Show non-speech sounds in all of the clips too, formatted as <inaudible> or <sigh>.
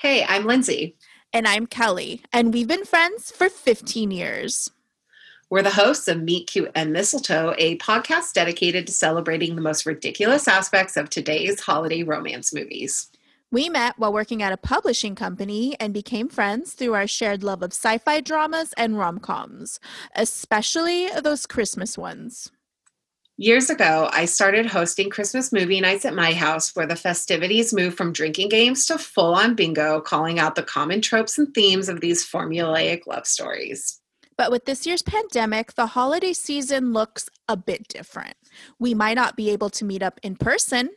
Hey, I'm Lindsay. And I'm Kelly, and we've been friends for 15 years. We're the hosts of Meet Cute and Mistletoe, a podcast dedicated to celebrating the most ridiculous aspects of today's holiday romance movies. We met while working at a publishing company and became friends through our shared love of sci fi dramas and rom coms, especially those Christmas ones. Years ago, I started hosting Christmas movie nights at my house where the festivities moved from drinking games to full on bingo, calling out the common tropes and themes of these formulaic love stories. But with this year's pandemic, the holiday season looks a bit different. We might not be able to meet up in person,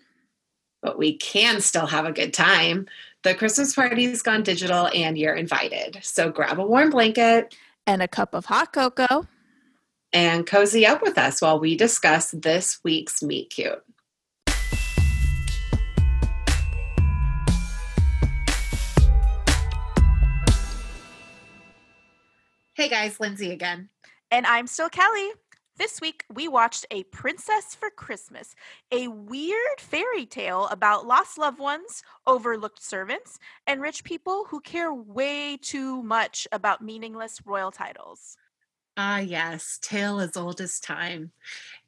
but we can still have a good time. The Christmas party's gone digital and you're invited. So grab a warm blanket and a cup of hot cocoa and cozy up with us while we discuss this week's Meet Cute. Hey guys, Lindsay again. And I'm still Kelly. This week, we watched A Princess for Christmas, a weird fairy tale about lost loved ones, overlooked servants, and rich people who care way too much about meaningless royal titles. Ah, yes, tale as old as time.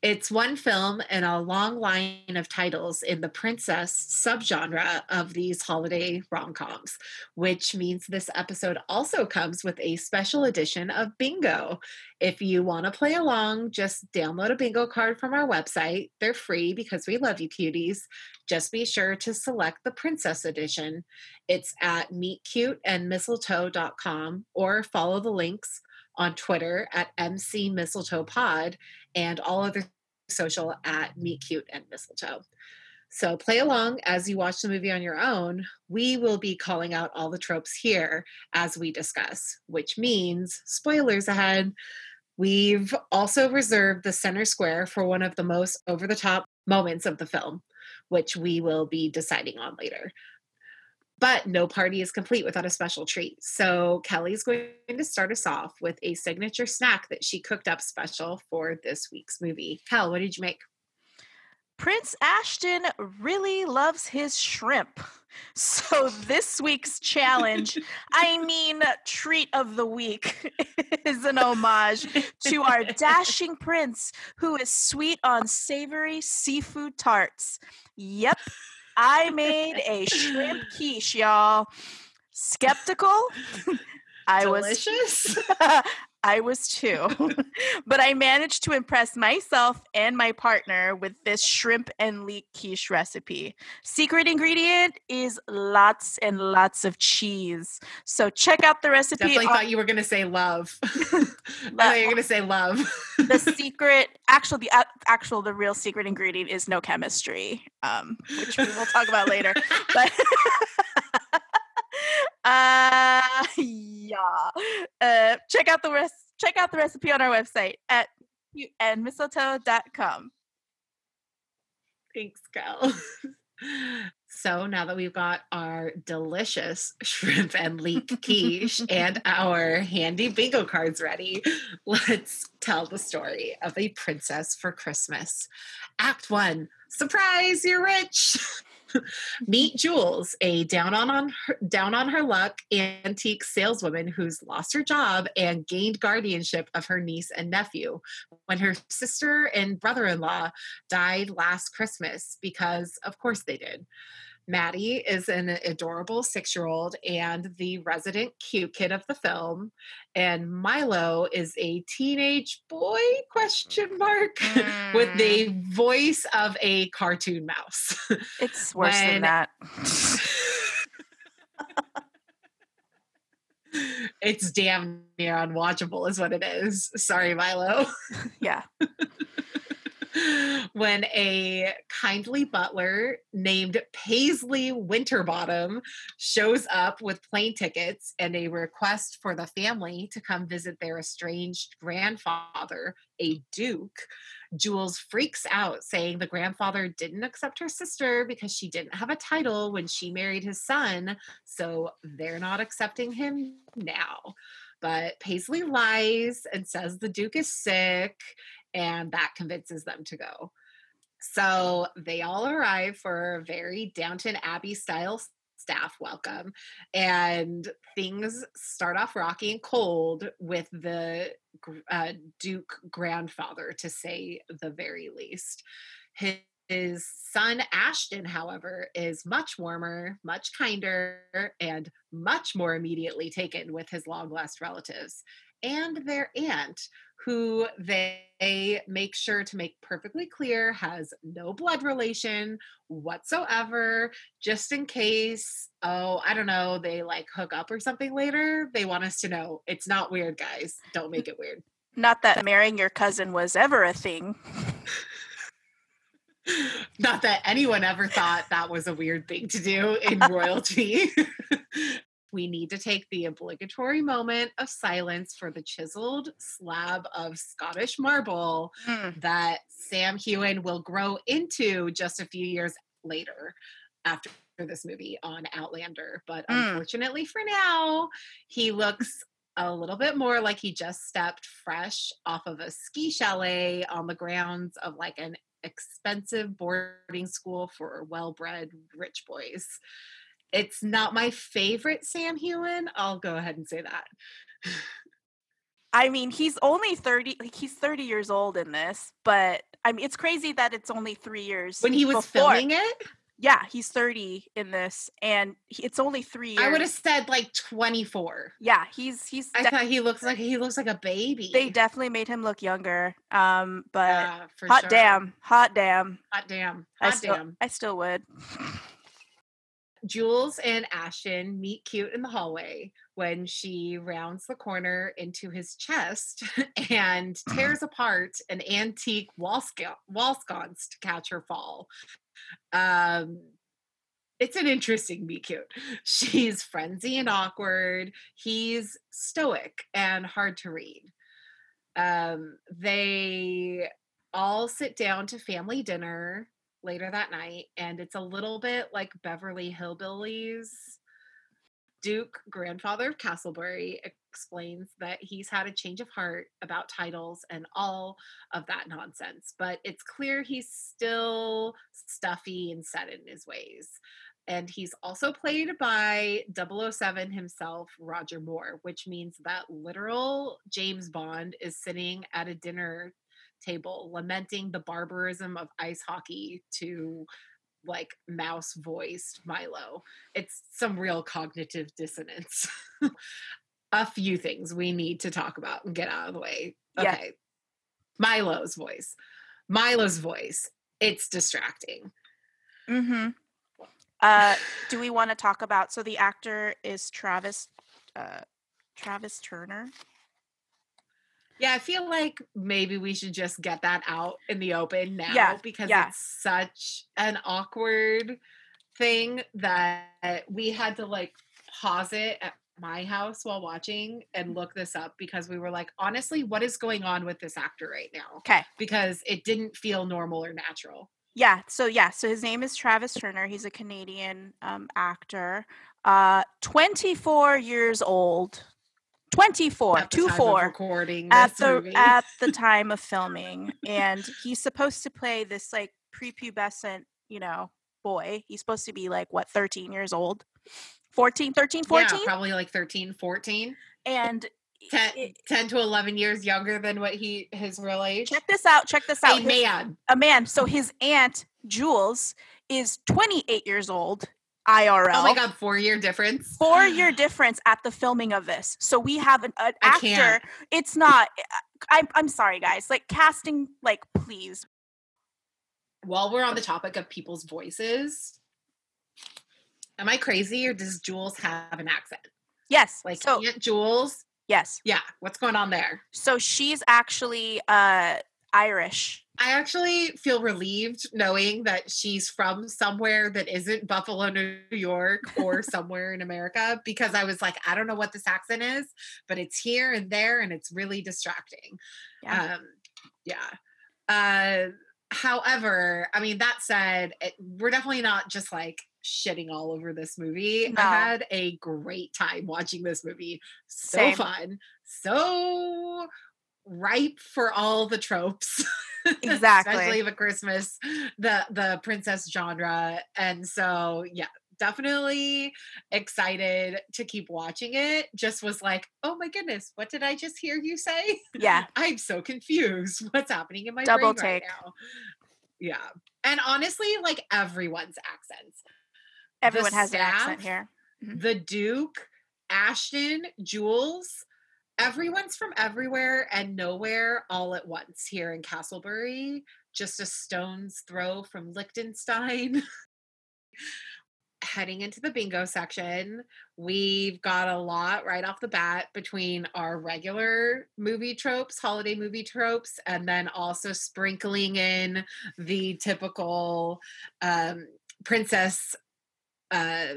It's one film in a long line of titles in the princess subgenre of these holiday rom coms, which means this episode also comes with a special edition of Bingo. If you want to play along, just download a bingo card from our website. They're free because we love you, cuties. Just be sure to select the princess edition. It's at meetcuteandmistletoe.com or follow the links on Twitter at MC Mistletoe Pod and all other social at Meet Cute and Mistletoe. So play along as you watch the movie on your own. We will be calling out all the tropes here as we discuss, which means spoilers ahead. We've also reserved the center square for one of the most over the top moments of the film, which we will be deciding on later. But no party is complete without a special treat. So Kelly's going to start us off with a signature snack that she cooked up special for this week's movie. Kel, what did you make? Prince Ashton really loves his shrimp. <laughs> So this week's challenge, <laughs> I mean treat of the week, <laughs> is an homage to our dashing prince who is sweet on savory seafood tarts. Yep, I made a shrimp <laughs> quiche, y'all. Skeptical? <laughs> I was Delicious? was <laughs> I was too. <laughs> but I managed to impress myself and my partner with this shrimp and leek quiche recipe. Secret ingredient is lots and lots of cheese. So check out the recipe. Definitely on- thought you were going to say love. <laughs> <laughs> I thought you were going to say love. the secret, actual, the actual, the real secret ingredient is no chemistry, um, which we will talk about later. But uh <laughs> yeah. Uh check out the rest check out the recipe on our website at and mistletoe.com thanks gal <laughs> so now that we've got our delicious <laughs> shrimp and leek quiche and our handy bingo cards ready let's tell the story of a princess for christmas. Act one surprise you're rich <laughs> Meet Jules, a down on, on her, down on her luck antique saleswoman who's lost her job and gained guardianship of her niece and nephew when her sister and brother-in-law died last Christmas because of course they did. Maddie is an adorable six year old and the resident cute kid of the film. And Milo is a teenage boy question mark <laughs> mm. with the voice of a cartoon mouse. It's <laughs> worse when, than that. <laughs> it's damn near unwatchable is what it is. Sorry, Milo. yeah when a kindly butler named Paisley Winterbottom shows up with plane tickets and a request for the family to come visit their estranged grandfather, a duke. Jules freaks out, saying the grandfather didn't accept her sister because she didn't have a title when she married his son, so they're not accepting him now. But Paisley lies and says the Duke is sick and that convinces them to go. So they all arrive for a very Downton Abbey style staff welcome and things start off rocky and cold with the uh, duke grandfather to say the very least. His, his son ashton however is much warmer much kinder and much more immediately taken with his long lost relatives and their aunt who they make sure to make perfectly clear has no blood relation whatsoever, just in case, oh, I don't know, they like hook up or something later. They want us to know it's not weird, guys. Don't make it weird. Not that marrying your cousin was ever a thing. <laughs> Not that anyone ever thought that was a weird thing to do in royalty <laughs> <laughs> we need to take the obligatory moment of silence for the chiseled slab of Scottish marble mm. that Sam Heughan will grow into just a few years later after this movie on Outlander. But mm. unfortunately for now, he looks a little bit more like he just stepped fresh off of a ski chalet on the grounds of like an expensive boarding school for well bred rich boys. It's not my favorite Sam Heughan. I'll go ahead and say that. I mean, he's only 30 like he's 30 years old in this, but I mean it's crazy that it's only 3 years. When he was before. filming it? Yeah, he's 30 in this and he, it's only 3 years. I would have said like 24. Yeah, he's he's I de- thought he looks like he looks like a baby. They definitely made him look younger. Um but yeah, hot sure. damn, hot damn. Hot damn. Hot I still, damn. I still would. <laughs> Jules and Ashton meet cute in the hallway when she rounds the corner into his chest <laughs> and uh-huh. tears apart an antique wall, sc- wall sconce to catch her fall. Um, it's an interesting meet cute. <laughs> She's frenzy and awkward. He's stoic and hard to read. Um, they all sit down to family dinner later that night, and it's a little bit like Beverly Hillbillies. Duke, grandfather of Castlebury, explains that he's had a change of heart about titles and all of that nonsense, but it's clear he's still stuffy and set in his ways. And he's also played by 007 himself, Roger Moore, which means that literal James Bond is sitting at a dinner table lamenting the barbarism of ice hockey to like mouse voiced Milo. It's some real cognitive dissonance. <laughs> a few things we need to talk about and get out of the way. Okay. Yeah. Milo's voice. Milo's voice. It's distracting. Mhm. Uh do we want to talk about so the actor is Travis uh Travis Turner? Yeah, I feel like maybe we should just get that out in the open now yeah, because yeah. it's such an awkward thing that we had to like pause it at my house while watching and look this up because we were like, honestly, what is going on with this actor right now? Okay. Because it didn't feel normal or natural. Yeah. So yeah. So his name is Travis Turner. He's a Canadian um, actor. Uh, 24 years old. 24 at two four recording at the movie. at the <laughs> time of filming and he's supposed to play this like prepubescent you know boy. He's supposed to be like what 13 years old? 14 13 14 yeah, probably like 13 14 and 10, it, 10, to 11 years younger than what he his real age. Check this out check this out. A his, man. a man. So his aunt jules is 28 years old IRL. Oh my god, four year difference. Four year difference at the filming of this. So we have an, an actor. It's not. I'm I'm sorry, guys. Like casting, like please. While we're on the topic of people's voices, am I crazy or does Jules have an accent? Yes. Like so, Aunt Jules. Yes. Yeah. What's going on there? So she's actually uh Irish. I actually feel relieved knowing that she's from somewhere that isn't Buffalo, New York, or <laughs> somewhere in America because I was like, I don't know what this accent is, but it's here and there and it's really distracting. Yeah. Um, yeah. Uh, however, I mean, that said, it, we're definitely not just like shitting all over this movie. No. I had a great time watching this movie. So Same. fun. So ripe for all the tropes. <laughs> Exactly. Especially the Christmas, the the princess genre. And so yeah, definitely excited to keep watching it. Just was like, oh my goodness, what did I just hear you say? Yeah. <laughs> I'm so confused. <laughs> What's happening in my Double brain right take. now? Yeah. And honestly, like everyone's accents. Everyone has an accent staff, here. Mhm. The Duke, Ashton, Jules, everyone's from everywhere and nowhere all at once here in Castlebury. Just a stone's throw from Liechtenstein. <laughs> Heading into the bingo section, we've got a lot right off the bat between our regular movie tropes, holiday movie tropes, and then also sprinkling in the typical um, princess uh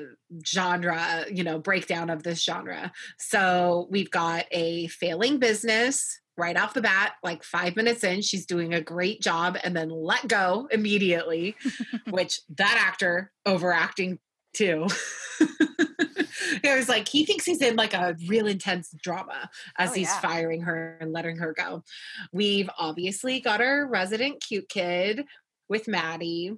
genre you know breakdown of this genre. So we've got a failing business right off the bat like five minutes in she's doing a great job and then let go immediately <laughs> which that actor overacting too. <laughs> It was like he thinks he's in like a real intense drama as Oh, he's yeah. firing her and letting her go. We've obviously got our resident cute kid with maddie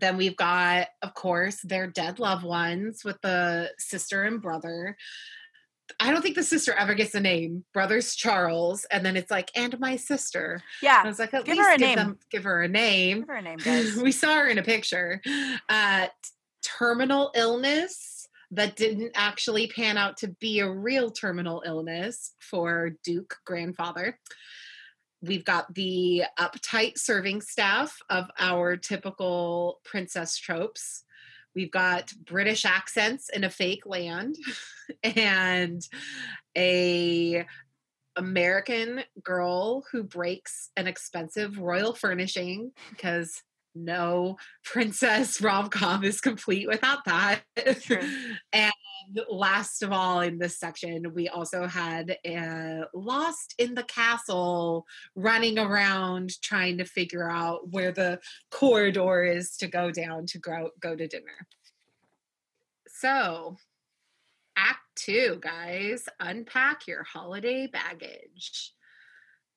then we've got, of course, their dead loved ones with the sister and brother. I don't think the sister ever gets a name. Brother's Charles, and then it's like, and my sister. Yeah, I Yeah. was like, at Give least her a give name. them, give her a name. Give her a name, guys. <laughs> we saw her in a picture. Uh, terminal illness that didn't actually pan out to be a real terminal illness for Duke grandfather. We've got the uptight serving staff of our typical princess tropes. We've got British accents in a fake land <laughs> and a American girl who breaks an expensive royal furnishing because no princess <laughs> rom com is complete without that. <laughs> And last of all, in this section, we also had uh, Lost in the Castle running around trying to figure out where the corridor is to go down to go, go to dinner. So, Act two, guys, unpack your holiday baggage.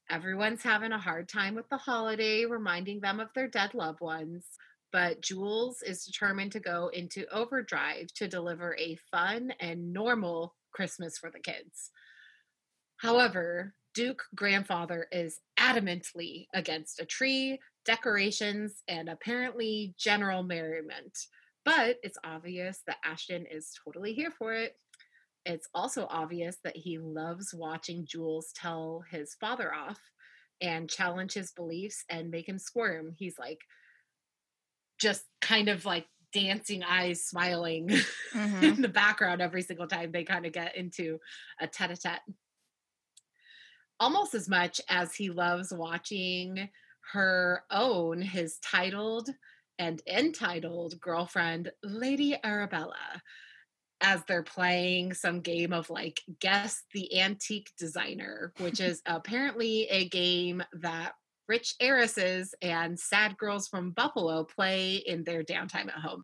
Everyone's having a hard time with the holiday, reminding them of their dead loved ones. But Jules is determined to go into overdrive to deliver a fun and normal Christmas for the kids. However, Duke grandfather is adamantly against a tree, decorations, and apparently general merriment. But it's obvious that Ashton is totally here for it. It's also obvious that he loves watching Jules tell his father off and challenge his beliefs and make him squirm. He's like, just kind of like dancing eyes, smiling <laughs> Mhm. in the background every single time they kind of get into a tete a tete. Almost as much as he loves watching her own his titled and entitled girlfriend, Lady Arabella, as they're playing some game of like guess the antique designer, which <laughs> is apparently a game that rich heiresses and sad girls from Buffalo play in their downtime at home.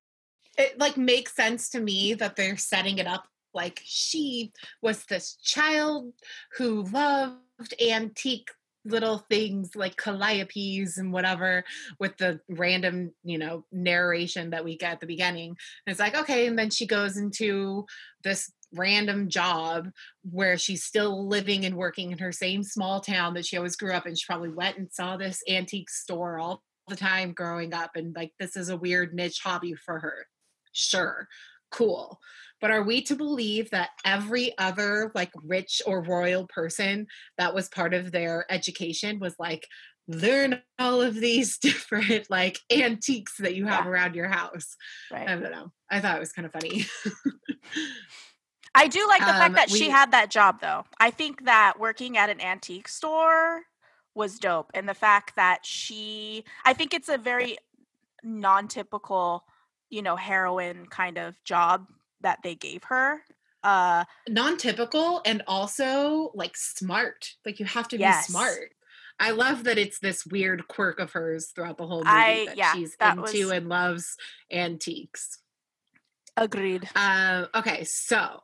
It like makes sense to me that they're setting it up like she was this child who loved antique little things like calliopes and whatever with the random you know narration that we get at the beginning. And it's like okay and then she goes into this random job where she's still living and working in her same small town that she always grew up in. She probably went and saw this antique store all the time growing up and like this is a weird niche hobby for her. Sure cool but are we to believe that every other like rich or royal person that was part of their education was like learn all of these <laughs> different like antiques that you have Yeah. around your house Right. i don't know i thought it was kind of funny <laughs> I do like the Um, fact that she had that job though. I think that working at an antique store was dope and the fact that she I think it's a very non-typical, you know, heroine kind of job that they gave her. Uh non-typical and also like smart like you have to Yes. be smart i love that it's this weird quirk of hers throughout the whole movie I- that yeah, she's that into was- and loves antiques agreed. Um, okay, so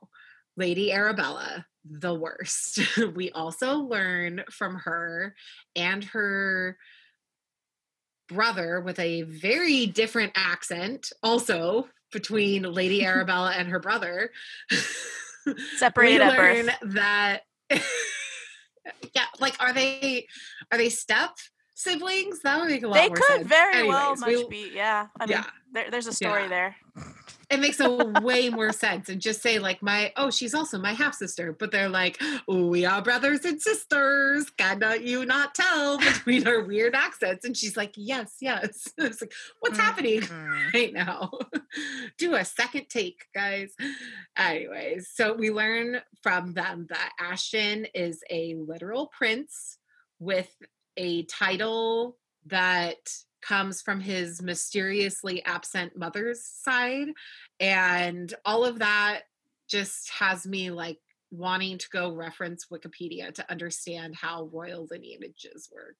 Lady Arabella, the worst. <laughs> we also learn from her and her brother with a very different accent, also between Lady <laughs> Arabella and her brother. <laughs> Separated at birth. that <laughs> yeah, like are they are they step siblings? That would make a lot They more could sense. very well much we- be. Yeah. I mean, yeah. there, there's a story Yeah. there. It makes a way more sense and just say like my oh she's also my half sister but they're like we are brothers and sisters. Cannot you not tell between our weird accents? And she's like yes yes. <laughs> It's like what's happening Mhm. <laughs> right now? Do a second take guys. Anyways so we learn from them that ashton is a literal prince with a title that comes from his mysteriously absent mother's side and all of that just has me like wanting to go reference wikipedia to understand how royal lineages work.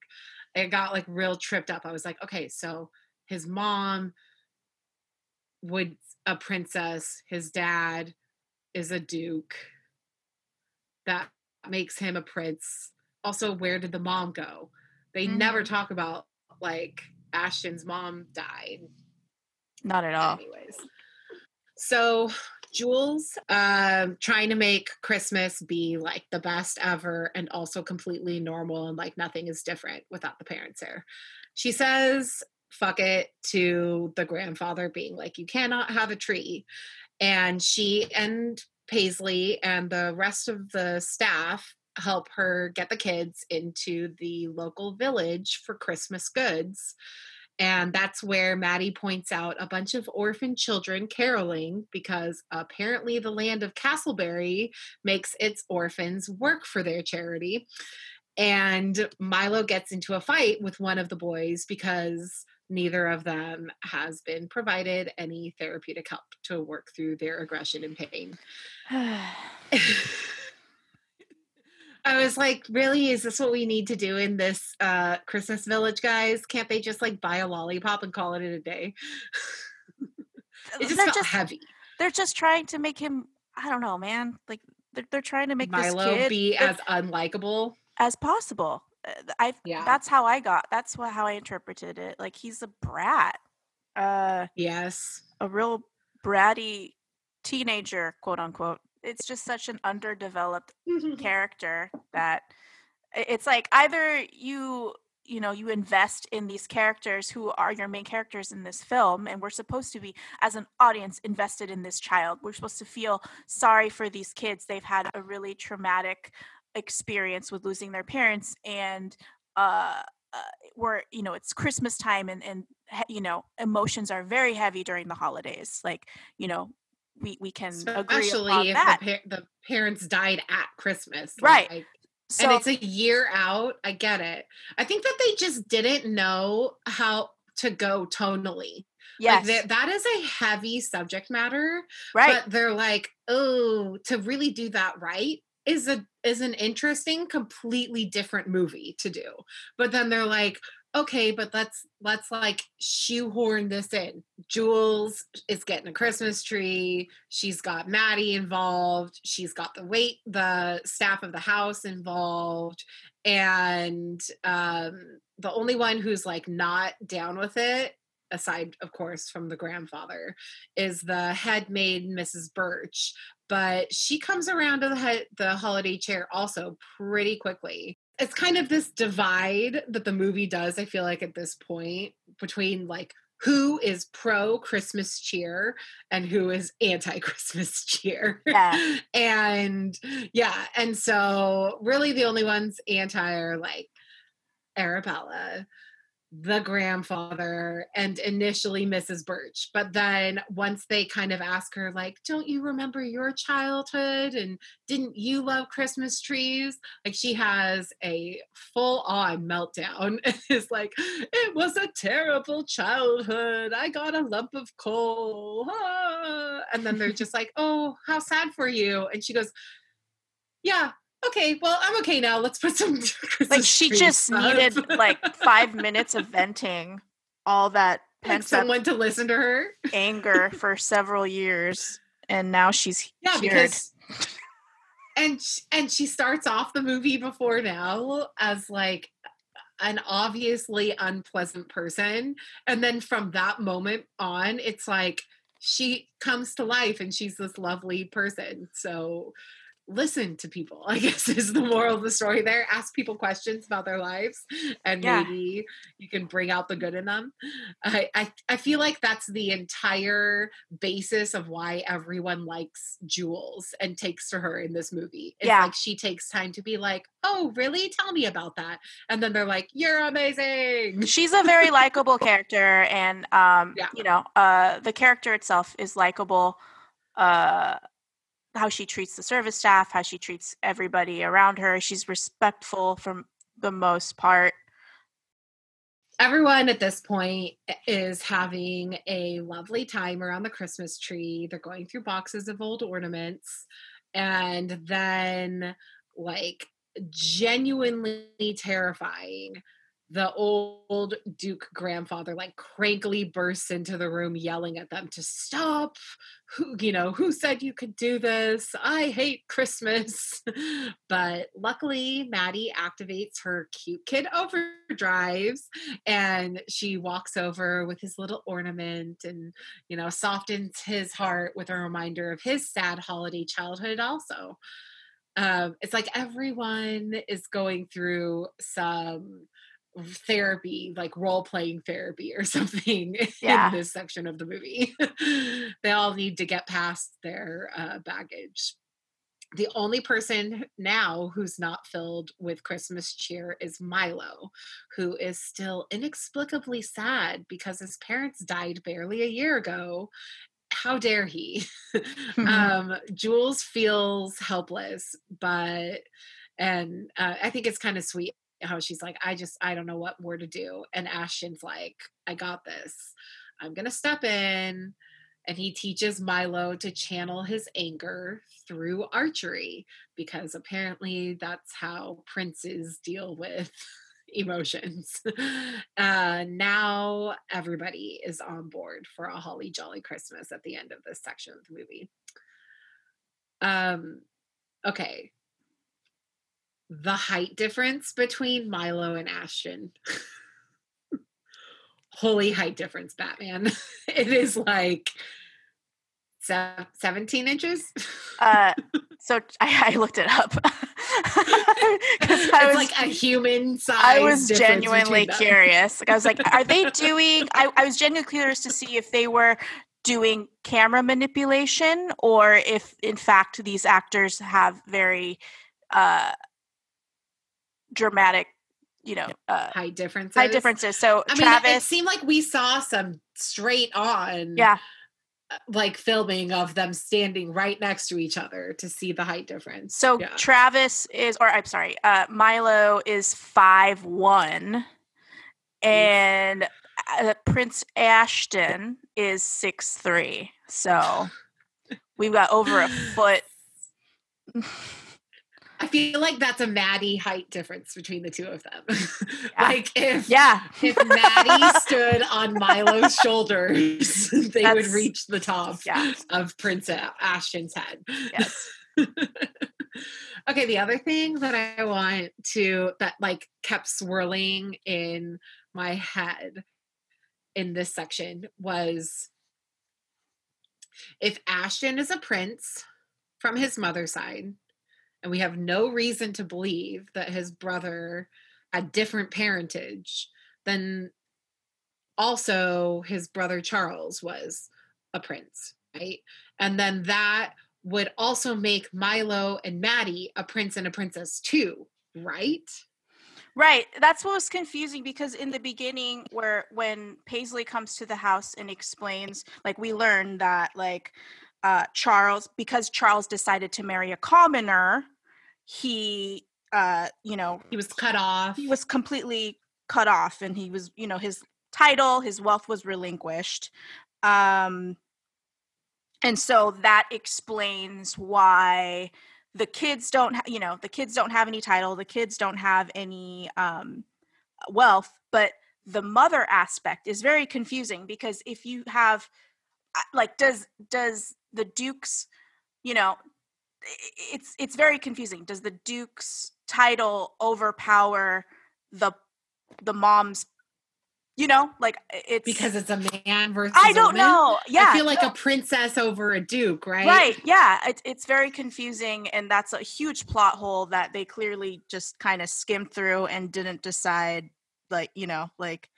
It got like real tripped up. I was like okay so his mom would a princess his dad is a duke. That makes him a prince. Also where did the mom go? They never Mhm. talk about like ashton's mom died. Not at all. anyways. So jules um trying to make christmas be like the best ever and also completely normal and like nothing is different without the parents there. She says fuck it to the grandfather being like you cannot have a tree. And she and paisley and the rest of the staff help her get the kids into the local village for christmas goods and that's where Maddie points out a bunch of orphan children caroling because apparently the land of Castlebury makes its orphans work for their charity. And Milo gets into a fight with one of the boys because neither of them has been provided any therapeutic help to work through their aggression and pain. <sighs> <laughs> I was like, really? Is this what we need to do in this uh, Christmas village, guys? Can't they just like buy a lollipop and call it a day? <laughs> it just they're felt just heavy. they're just trying to make him. I don't know, man. Like they're, they're trying to make Milo this kid be as unlikable. as possible. Uh, I Yeah. that's how I got. That's what how I interpreted it. Like he's a brat, uh, Yes. a real bratty teenager, quote unquote. It's just such an underdeveloped <laughs> character that it's like either you you know you invest in these characters who are your main characters in this film and we're supposed to be as an audience invested in this child. We're supposed to feel sorry for these kids. They've had a really traumatic experience with losing their parents and uh, uh we're you know it's christmas time and and you know emotions are very heavy during the holidays. Like you know we we can agree Especially if the, pa- the parents died at Christmas. Right. like, so and it's a year out. I get it. I think that they just didn't know how to go tonally. yes Like that, that is a heavy subject matter. right But they're like, oh, to really do that right is a is an interesting, completely different movie to do. But then they're like, okay, but let's let's like shoehorn this in. Jules is getting a Christmas tree. She's got Maddie involved. She's got the wait the staff of the house involved. And um the only one who's like not down with it aside of course from the grandfather is the head maid mrs birch but she comes around to the the holiday chair also pretty quickly it's kind of this divide that the movie does i feel like at this point between like who is pro christmas cheer and who is anti <laughs> christmas cheer Yeah. <laughs> and yeah and so really the only ones anti are like arabella the grandfather and initially Mrs. Birch. But then once they kind of ask her, like, don't you remember your childhood? And didn't you love Christmas trees? Like she has a full on meltdown. <laughs> It's like, it was a terrible childhood. I got a lump of coal. Ah. And then they're just like, oh, how sad for you. And she goes, yeah. Okay, well, I'm okay now. Let's put some <laughs> Christmas like she just up." needed <laughs> like five minutes of venting all that like someone to listen to her. anger <laughs> for several years and now she's Yeah, cured. because and and she starts off the movie before now as like an obviously unpleasant person, and then from that moment on, it's like she comes to life and she's this lovely person. So listen to people i guess <laughs> is the moral of the story there ask people questions about their lives and Yeah. maybe you can bring out the good in them I, I i feel like that's the entire basis of why everyone likes jules and takes to her in this movie it's Yeah. like she takes time to be like oh really tell me about that and then they're like you're amazing <laughs> she's a very likable character and um Yeah. you know uh the character itself is likable uh how she treats the service staff how she treats everybody around her she's respectful for the most part everyone at this point is having a lovely time around the Christmas tree. They're going through boxes of old ornaments. And then, like, genuinely terrifying, the old Duke grandfather, like, crankily bursts into the room yelling at them to stop. Who, you know, who said you could do this? I hate Christmas. <laughs> but luckily, Maddie activates her cute kid overdrives and she walks over with his little ornament and you know softens his heart with a reminder of his sad holiday childhood also um it's like everyone is going through some therapy like role playing therapy or <laughs> something Yeah. in this section of the movie <laughs> they all need to get past their uh, baggage the only person now who's not filled with Christmas cheer is Milo, who is still inexplicably sad because his parents died barely a year ago. How dare he? <laughs> um, Jules feels helpless, but, and uh, I think it's kind of sweet how she's like, I just, I don't know what more to do. And Ashton's like, I got this. I'm going to step in. And he teaches Milo to channel his anger through archery because apparently that's how princes deal with <laughs> emotions. Uh, now everybody is on board for a holly jolly Christmas at the end of this section of the movie. Um, okay. The height difference between Milo and Ashton. <laughs> Holy height difference, Batman. <laughs> it is like se- 17 inches. uh <laughs> so I, I looked it up. I it's was, like a human size. I was genuinely curious. Like I was like, are they doing? I, I was genuinely curious to see if they were doing camera manipulation or if, in fact, these actors have very uh, dramatic, you know, uh, height differences. high differences. So I mean, it- it Travis, seemed like we saw some straight on, yeah, uh, like filming of them standing right next to each other to see the height difference. so yeah. Travis is, or I'm sorry, uh, Milo is five one, and uh, Prince Ashton is six three. So we've got over a foot. <laughs> <laughs> I feel like that's a Maddie height difference between the two of them. <laughs> like if Yeah, if Maddie stood on Milo's shoulders, <laughs> they would reach the top yeah, of Prince Ashton's head. yes. <laughs> okay, the other thing that I want to that like kept swirling in my head in this section was if Ashton is a prince from his mother's side, and we have no reason to believe that his brother had different parentage, than also his brother Charles was a prince, right? And then that would also make Milo and Maddie a prince and a princess too, right? Right. That's what was confusing because in the beginning, where when Paisley comes to the house and explains, like we learn that like uh, Charles, because Charles decided to marry a commoner, he, uh, you know, He was cut off. he was completely cut off, and he was, you know, his title, his wealth was relinquished. Um, and so that explains why the kids don't ha- you know the kids don't have any title the kids don't have any um, wealth but the mother aspect is very confusing because if you have uh, like does does the dukes you know it's it's very confusing does the duke's title overpower the the mom's You know, like it's because it's a man versus. I don't know. Yeah, I feel like a princess over a duke, right? Right. Yeah. It's it's very confusing, and that's a huge plot hole that they clearly just kind of skimmed through and didn't decide. Like you know, like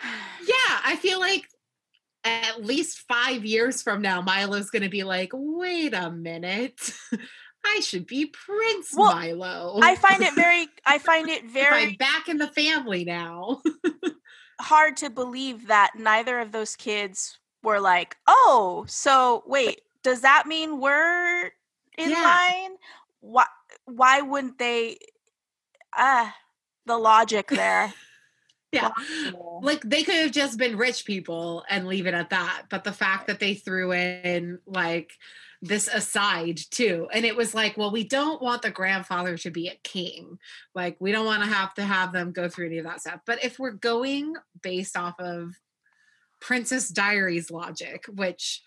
<sighs> Yeah, I feel like at least five years from now, Milo's going to be like, wait a minute. <laughs> I should be Prince Well, Milo. I find it very. <laughs> I find it very. I'm back in the family now. <laughs> hard to believe that neither of those kids were like, oh, so wait, does that mean we're in Yeah. line? Why? Why wouldn't they? Ah, the logic there. Yeah. Like they could have just been rich people and leave it at that. But the fact that they threw in like this aside too. And it was like, well, we don't want the grandfather to be a king. Like we don't want to have to have them go through any of that stuff. But if we're going based off of Princess Diaries logic, which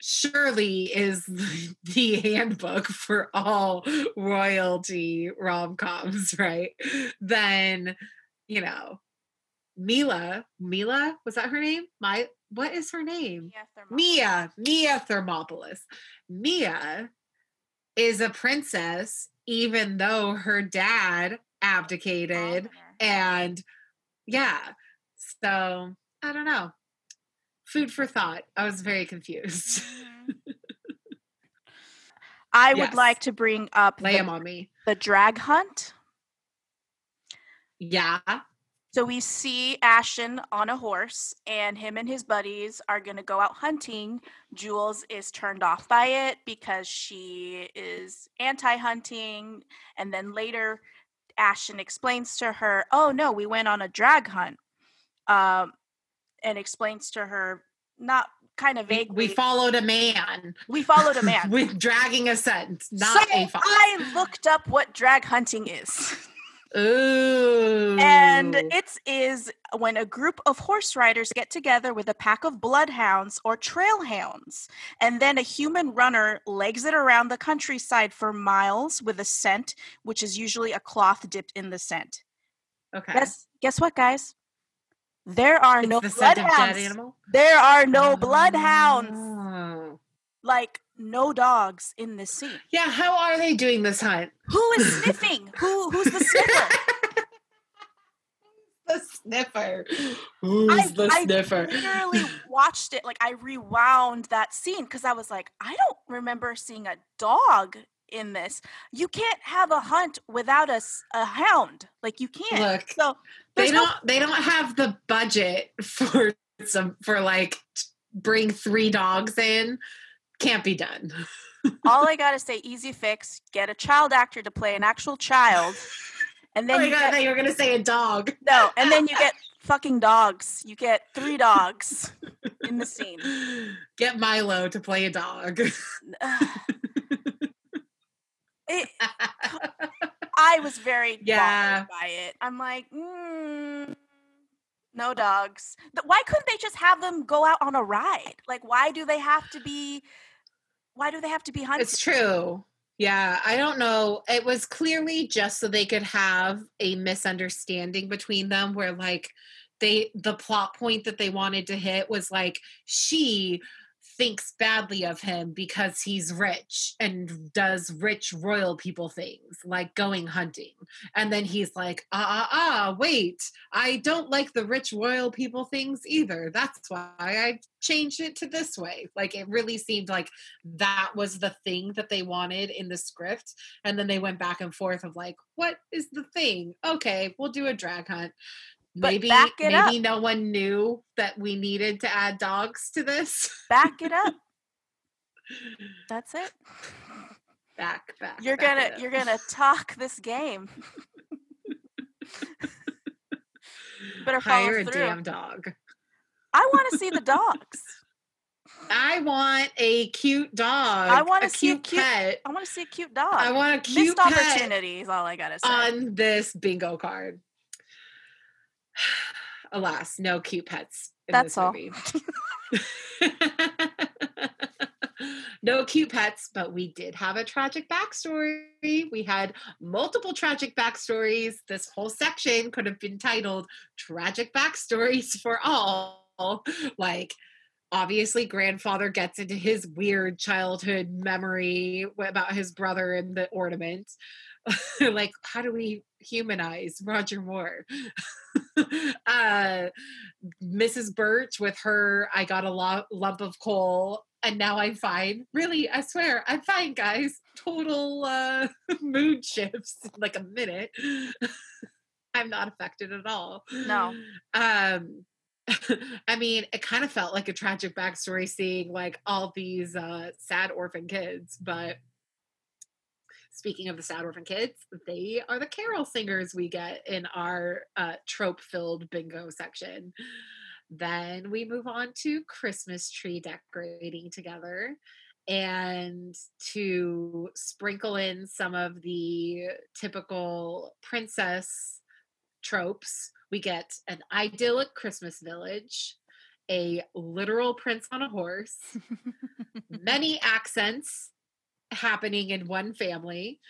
surely is <laughs> the handbook for all royalty rom-coms, right? Then, you know, Mila, Mila, was that her name? My what is her name? Mia, Mia Thermopolis. Mia is a princess, even though her dad abdicated. Honor. And yeah, so I don't know. Food for thought. I was very confused. Mhm. <laughs> I would like to bring up Lay the, on me. the drag hunt. Yeah. So we see Ashton on a horse, and him and his buddies are going to go out hunting. Jules is turned off by it because she is anti hunting. And then later, Ashton explains to her, Oh, no, we went on a drag hunt. Um, and explains to her, not kind of We, vaguely, we followed a man. we followed a <laughs> man. with dragging a scent, not so a fox. I looked up what drag hunting is. <laughs> Ooh. And it is when a group of horse riders get together with a pack of bloodhounds or trail hounds, and then a human runner legs it around the countryside for miles with a scent, which is usually a cloth dipped in the scent. okay. Guess, guess what, guys? There are It's no the scent of dead bloodhounds. There are no bloodhounds, Oh. like no dogs in this scene. Yeah, how are they doing this hunt? Who is <laughs> sniffing? Who who's the sniffer? <laughs> the sniffer. Who's I- the I sniffer? I literally <laughs> watched it like I rewound that scene because I was like, I don't remember seeing a dog in this. You can't have a hunt without a, a hound. Like you can't. Look, so they don't they don't have the budget for some for like bring three dogs in. Can't be done. <laughs> all I gotta say, easy fix, get a child actor to play an actual child. And oh then my you god, get, you were gonna say a dog. no, and then you get fucking dogs. You get three dogs in the scene. <laughs> Get Milo to play a dog. it, <laughs> I was very Yeah. bothered by it. I'm like, mm, no dogs. Why couldn't they just have them go out on a ride? Like, why do they have to be? Why do they have to be hunted? It's true. Yeah, I don't know. It was clearly just so they could have a misunderstanding between them where like they the plot point that they wanted to hit was like she thinks badly of him because he's rich and does rich royal people things like going hunting. And then he's like, "Ah ah ah, wait. I don't like the rich royal people things either. That's why I changed it to this way." Like it really seemed like that was the thing that they wanted in the script and then they went back and forth of like what is the thing okay we'll do a drag hunt Maybe maybe no one knew that we needed to add dogs to this Back it up. <laughs> That's it. back back You're back gonna you're gonna talk this game. Better follow hire a through. damn dog I want to see the dogs. i want a cute dog I wanna a see a cute cute- pet I want to see a cute dog. i want a cute Missed pet opportunity is all I gotta say. on this bingo card alas no cute pets in That's this all. <laughs> no cute pets, but we did have a tragic backstory. We had multiple tragic backstories. This whole section could have been titled Tragic Backstories for All. Like, obviously, grandfather gets into his weird childhood memory about his brother and the ornament. <laughs> like, how do we humanize Roger Moore? <laughs> uh, Mrs. Birch with her, I got a lo- lump of coal and now I'm fine. Really, I swear, I'm fine, guys. Total uh, <laughs> mood shifts in like a minute. I'm not affected at all. No. Um, I mean, it kind of felt like a tragic backstory seeing like all these uh, sad orphan kids, but speaking of the sad orphan kids, they are the carol singers we get in our uh, trope filled bingo section. Then we move on to Christmas tree decorating together and to sprinkle in some of the typical princess tropes. We get an idyllic Christmas village, a literal prince on a horse, <laughs> many accents happening in one family,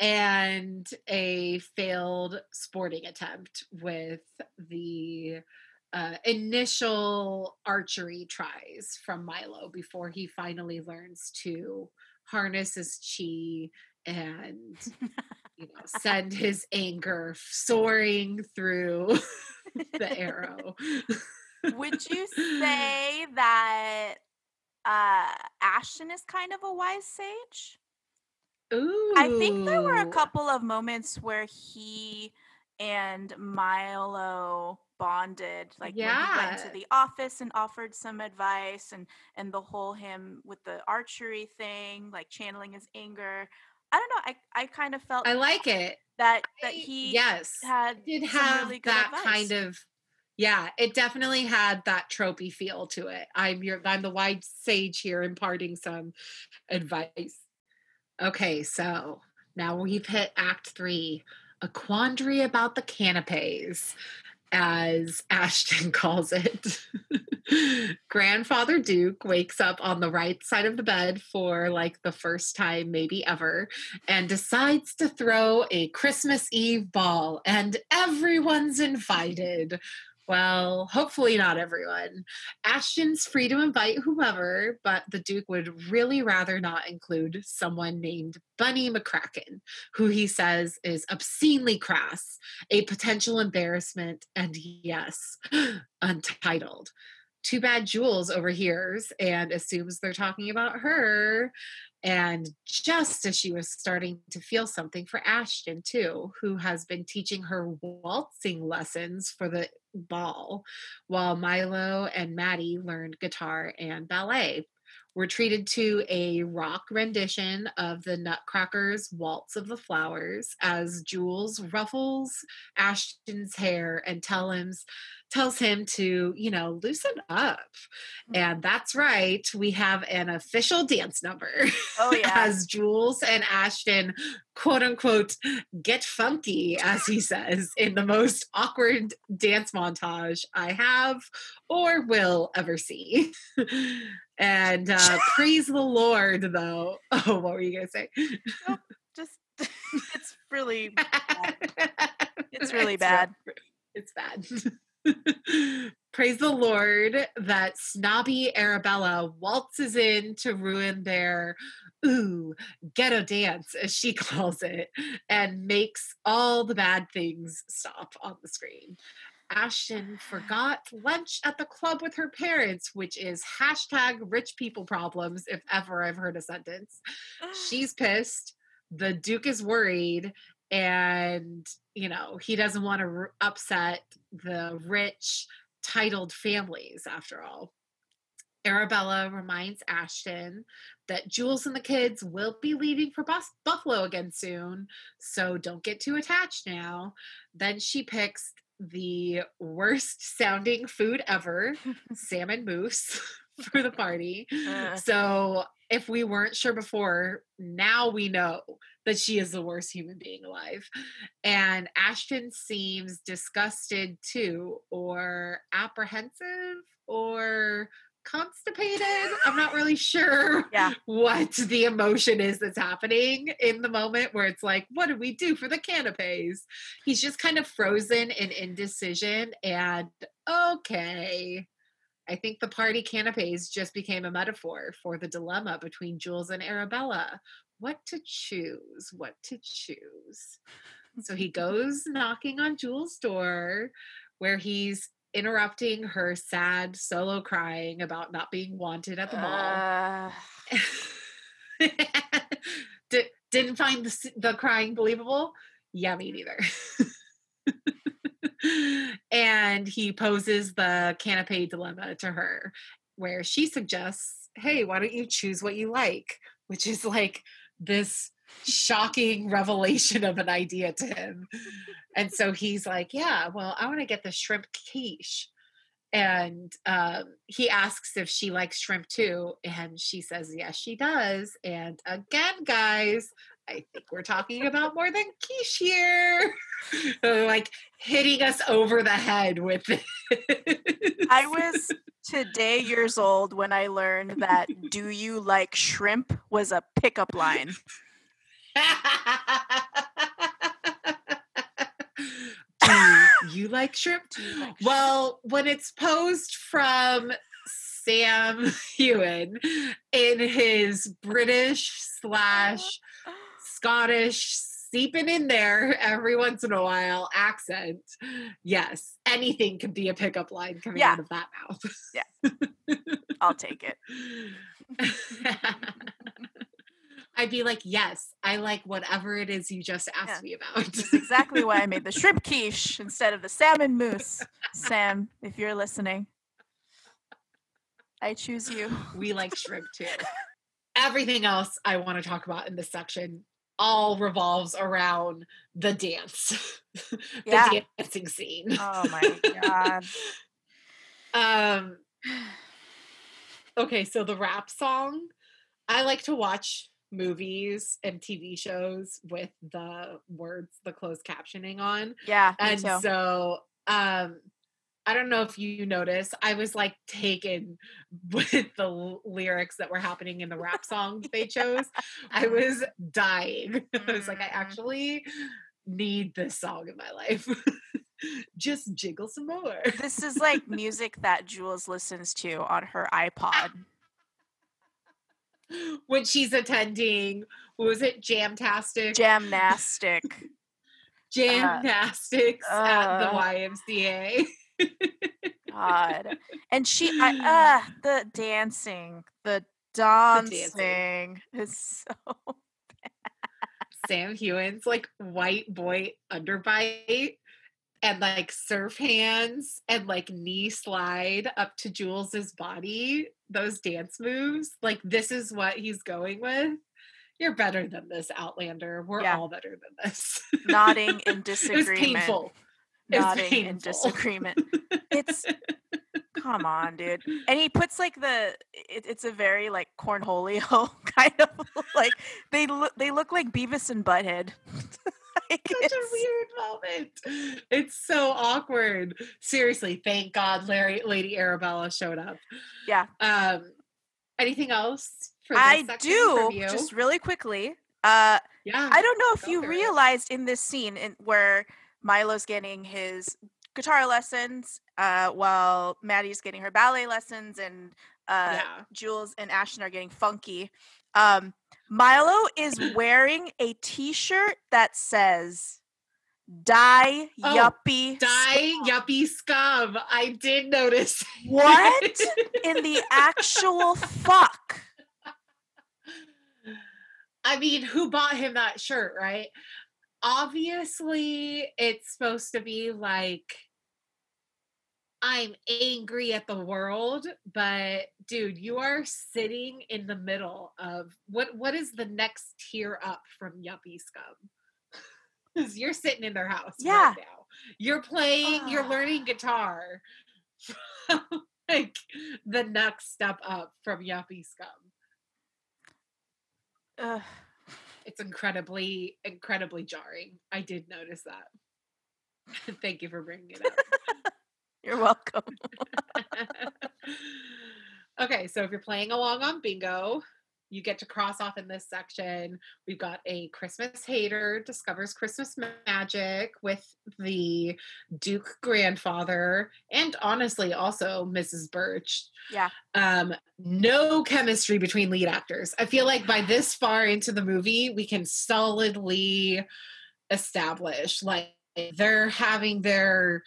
and a failed sporting attempt with the uh, initial archery tries from Milo before he finally learns to harness his chi and you know send <laughs> his anger soaring through <laughs> the arrow. Would you <laughs> say that uh, Ashton is kind of a wise sage? Ooh. I think there were a couple of moments where he and Milo bonded like when he went to the office and offered some advice and and the whole him with the archery thing like channeling his anger i don't know i i kind of felt I like it. that that I- he yes had did have really good that advice. kind of yeah it definitely had that tropey feel to it. I'm your i'm the wise sage here imparting some advice. Okay so now we've hit act three a quandary about the canapes as ashton <laughs> calls it. <laughs> Grandfather duke wakes up on the right side of the bed for like the first time maybe ever and decides to throw a Christmas Eve ball, and everyone's invited. Well, hopefully not everyone. Ashton's free to invite whomever, but the Duke would really rather not include someone named Bunny McCracken, who he says is obscenely crass, a potential embarrassment, and yes, <gasps> untitled. Too bad Jules overhears and assumes they're talking about her. And just as she was starting to feel something for Ashton, too, who has been teaching her waltzing lessons for the ball, while Milo and Maddie learned guitar and ballet. We're treated to a rock rendition of the Nutcrackers' Waltz of the Flowers as Jules ruffles Ashton's hair and tell him, tells him to, you know, loosen up. And that's right, we have an official dance number. Oh, <laughs> yeah. as Jules and Ashton, quote unquote, get funky, as he says, in the most awkward dance montage I have or will ever see. <laughs> and uh, praise the Lord, though. <laughs> Oh, what were you going to say? just it's really bad. It's really bad. It's bad. <laughs> Praise the Lord that snobby Arabella waltzes in to ruin their ooh ghetto dance, as she <laughs> calls it, and makes all the bad things stop on the screen. Ashton forgot lunch at the club with her parents, which is hashtag rich people problems, if ever I've heard a sentence. Ah. She's pissed. The Duke is worried. And, you know, he doesn't want to r- upset the rich, titled families after all. Arabella reminds Ashton that Jules and the kids will be leaving for Bus- Buffalo again soon, so don't get too attached now. Then she picks the worst sounding food ever <laughs> salmon mousse <laughs> for the party. Uh, So if we weren't sure before, now we know that she is the worst human being alive. And Ashton seems disgusted too, or apprehensive, or constipated. I'm not really sure Yeah. <laughs> what the emotion is that's happening in the moment where it's like, what do we do for the canapes? He's just kind of frozen in indecision and okay. I think the party canapes just became a metaphor for the dilemma between Jules and Arabella. What to choose? What to choose? So he <laughs> goes knocking on Jules' door where he's interrupting her sad solo crying about not being wanted at the mall. Uh, <laughs> Di- didn't find the, the crying believable? Yeah, me neither. <laughs> and he poses the canapé dilemma to her, where she suggests, Hey, why don't you choose what you like? Which is like this shocking revelation of an idea to him. And so he's like, Yeah, well, I want to get the shrimp quiche. And um, he asks if she likes shrimp too. And she says, Yes, she does. And again, guys, I think we're talking about more than quiche here. <laughs> Like hitting us over the head with it. I was today years old when I learned that "Do you like shrimp?" was a pickup line. <laughs> Do you like shrimp? Do you like Well, when it's posed from Sam <laughs> Heughan in his British slash shrimp? Scottish seeping in there every once in a while accent, yes, anything could be a pickup line coming Yeah. out of that mouth. Yeah. <laughs> I'll take it. <laughs> I'd be like, yes, I like whatever it is you just asked me about. That's exactly why I made the shrimp quiche instead of the salmon mousse. Sam, if you're listening, I choose you. we like shrimp too. Everything else I want to talk about in this section all revolves around the dance, <laughs> the Yeah. dancing scene. Oh my <laughs> god. Um, <sighs> okay, so the rap song, I like to watch movies and TV shows with the words, the closed captioning on. Yeah, and so um i don't know if you noticed i was like taken <laughs> with the l- lyrics that were happening in the rap song they chose i <laughs> was dying <laughs> i was like i Mhm. actually need this song in my life just jiggle some more This is like music that Jules listens to on her iPod. when she's attending what was it jamtastic Jamnastic. gymnastics at the uh. ymca God. And she I <laughs> uh the dancing, the dancing is so <laughs> Sam Heughan's like white boy underbite and like surf hands and like knee slide up to Jules's body, those dance moves. Like this is what he's going with. You're better than this, Outlander. We're Yeah. all better than this. nodding in disagreement. <laughs> it was painful. Nodding <laughs> in disagreement. It's <laughs> come on, dude. And he puts like the it, it's a very like cornholio <laughs> kind of like they look they look like Beavis and Butthead. Like, Such a weird moment. It's so awkward. Seriously, thank God Larry Lady Arabella showed up. Yeah. Um anything else for this I do just really quickly. Uh yeah. I don't know if Go you for it. realized in this scene in, where Milo's getting his guitar lessons, uh, while Maddie's getting her ballet lessons, and uh, yeah. Jules and Ashton are getting funky. Um, Milo is <clears throat> wearing a T-shirt that says "Die Oh, Yuppie." Die yuppie scum. I did notice. What <laughs> in the actual fuck? I mean, who bought him that shirt, right? Obviously, it's supposed to be like I'm angry at the world, but dude, you are sitting in the middle of what what is the next tier up from yuppie scum? <laughs> Because you're sitting in their house Yeah. right now. You're playing, you're learning guitar. <laughs> like the next step up from yuppie scum. Ugh. It's incredibly, incredibly jarring. I did notice that. <laughs> Thank you for bringing it up. <laughs> You're welcome. <laughs> Okay, so if you're playing along on bingo, you get to cross off in this section. We've got a Christmas hater discovers Christmas magic with the Duke grandfather, and honestly, also Mrs. Birch. Yeah. Um, no chemistry between lead actors. I feel like by this far into the movie, we can solidly establish like they're having their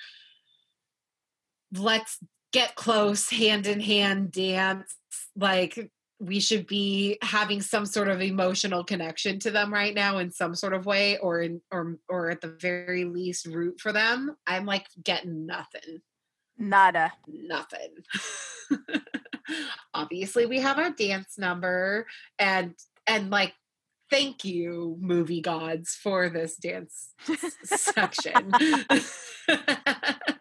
let's get close hand in hand dance like we should be having some sort of emotional connection to them right now in some sort of way or in or or at the very least root for them i'm like getting nothing. Nada. nothing. <laughs> Obviously we have our dance number and and like thank you movie gods for this dance <laughs> section <laughs>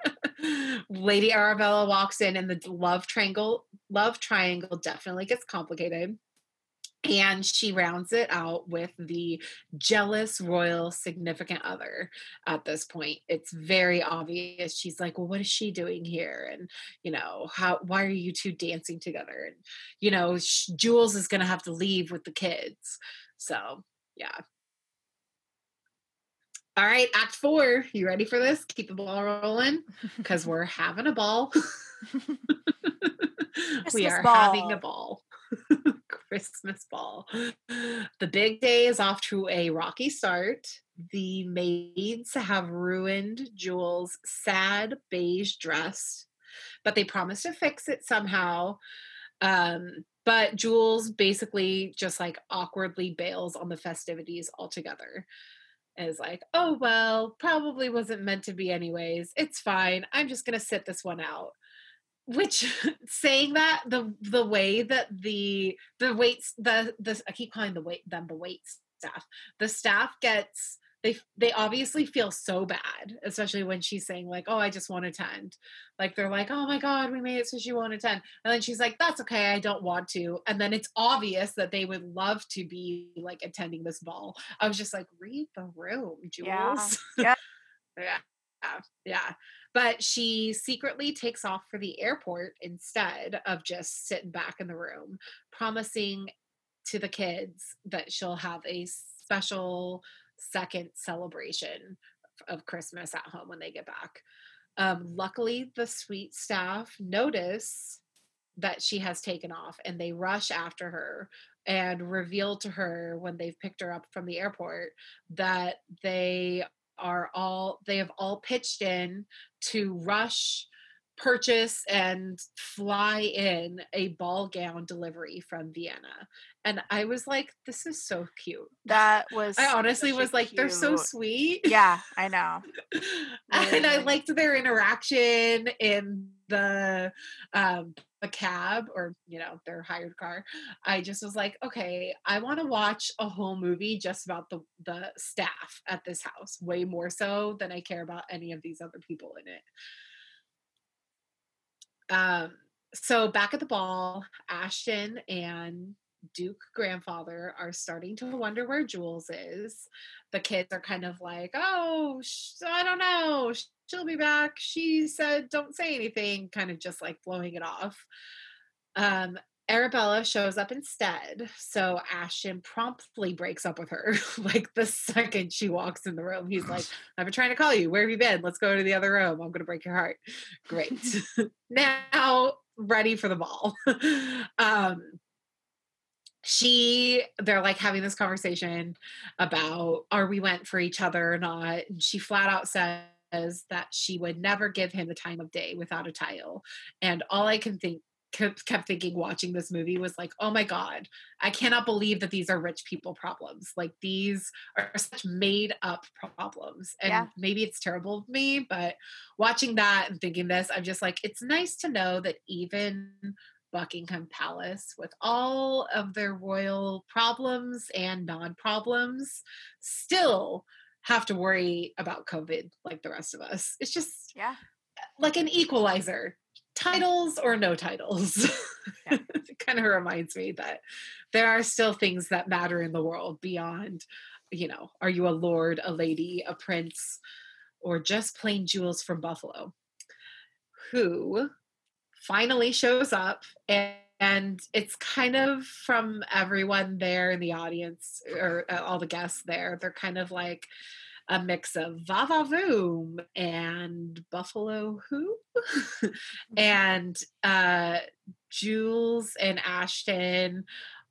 lady arabella walks in and the love triangle love triangle definitely gets complicated. And she rounds it out with the jealous royal significant other at this point. It's very obvious. She's like well what is she doing here? And you know how why are you two dancing together? And you know jules is going to have to leave with the kids. So yeah all right act four. You ready for this? Keep the ball rolling because <laughs> we're having a ball. <laughs> We are ball. having a ball. <laughs> Christmas ball. The big day is off to a rocky start. The maids have ruined jules sad beige dress but they promise to fix it somehow. Um but jules basically just like awkwardly bails on the festivities altogether is like, oh well, probably wasn't meant to be anyways. It's fine. I'm just gonna sit this one out. Which <laughs> saying that the the way that the the waits the the I keep calling the wait them the wait staff. The staff gets they they obviously feel so bad, especially when she's saying like, "Oh, I just want to attend." Like they're like, "Oh my god, we made it so she won't attend," and then she's like, "That's okay, I don't want to." And then it's obvious that they would love to be like attending this ball. I was just like, "Read the room, Jules." Yeah. <laughs> Yeah. yeah, yeah. But she secretly takes off for the airport instead of just sitting back in the room, promising to the kids that she'll have a special second celebration of Christmas at home when they get back. Um, luckily, the sweet staff notice that she has taken off and they rush after her and reveal to her when they've picked her up from the airport that they are all they have all pitched in to rush purchase and fly in a ball gown delivery from Vienna. And I was like, this is so cute. That <laughs> was. I honestly was like, they're so sweet. Yeah, I know. <laughs> and I liked their interaction in the um the cab or you know their hired car i just was like okay i want to watch a whole movie just about the the staff at this house way more so than i care about any of these other people in it um so back at the ball ashton and duke grandfather are starting to wonder where jules is. The kids are kind of like oh sh- i don't know. Sh- she'll be back. She said don't say anything kind of just like blowing it off. Um arabella shows up instead so ashton promptly breaks up with her <laughs> like the second she walks in the room he's like <sighs> i've been trying to call you where have you been? Let's go to the other room i'm gonna break your heart. Great. <laughs> <laughs> Now ready for the ball. Um she they're like having this conversation about are we went for each other or not? And she flat out says that she would never give him the time of day without a title and all i can think kept, kept thinking watching this movie was like oh my god i cannot believe that these are rich people problems like these are such made up problems and Yeah. maybe it's terrible of me but watching that and thinking this i'm just like it's nice to know that even Buckingham Palace with all of their royal problems and non problems still have to worry about COVID like the rest of us. It's just Yeah. like an equalizer titles or no titles. <laughs> Yeah. kind of reminds me that there are still things that matter in the world beyond, you know, are you a lord, a lady, a prince, or just plain Jules from Buffalo, who finally shows up and, and it's kind of from everyone there in the audience or uh, all the guests there. They're kind of like a mix of Vava Voom and Buffalo Who. <laughs> and uh, Jules and Ashton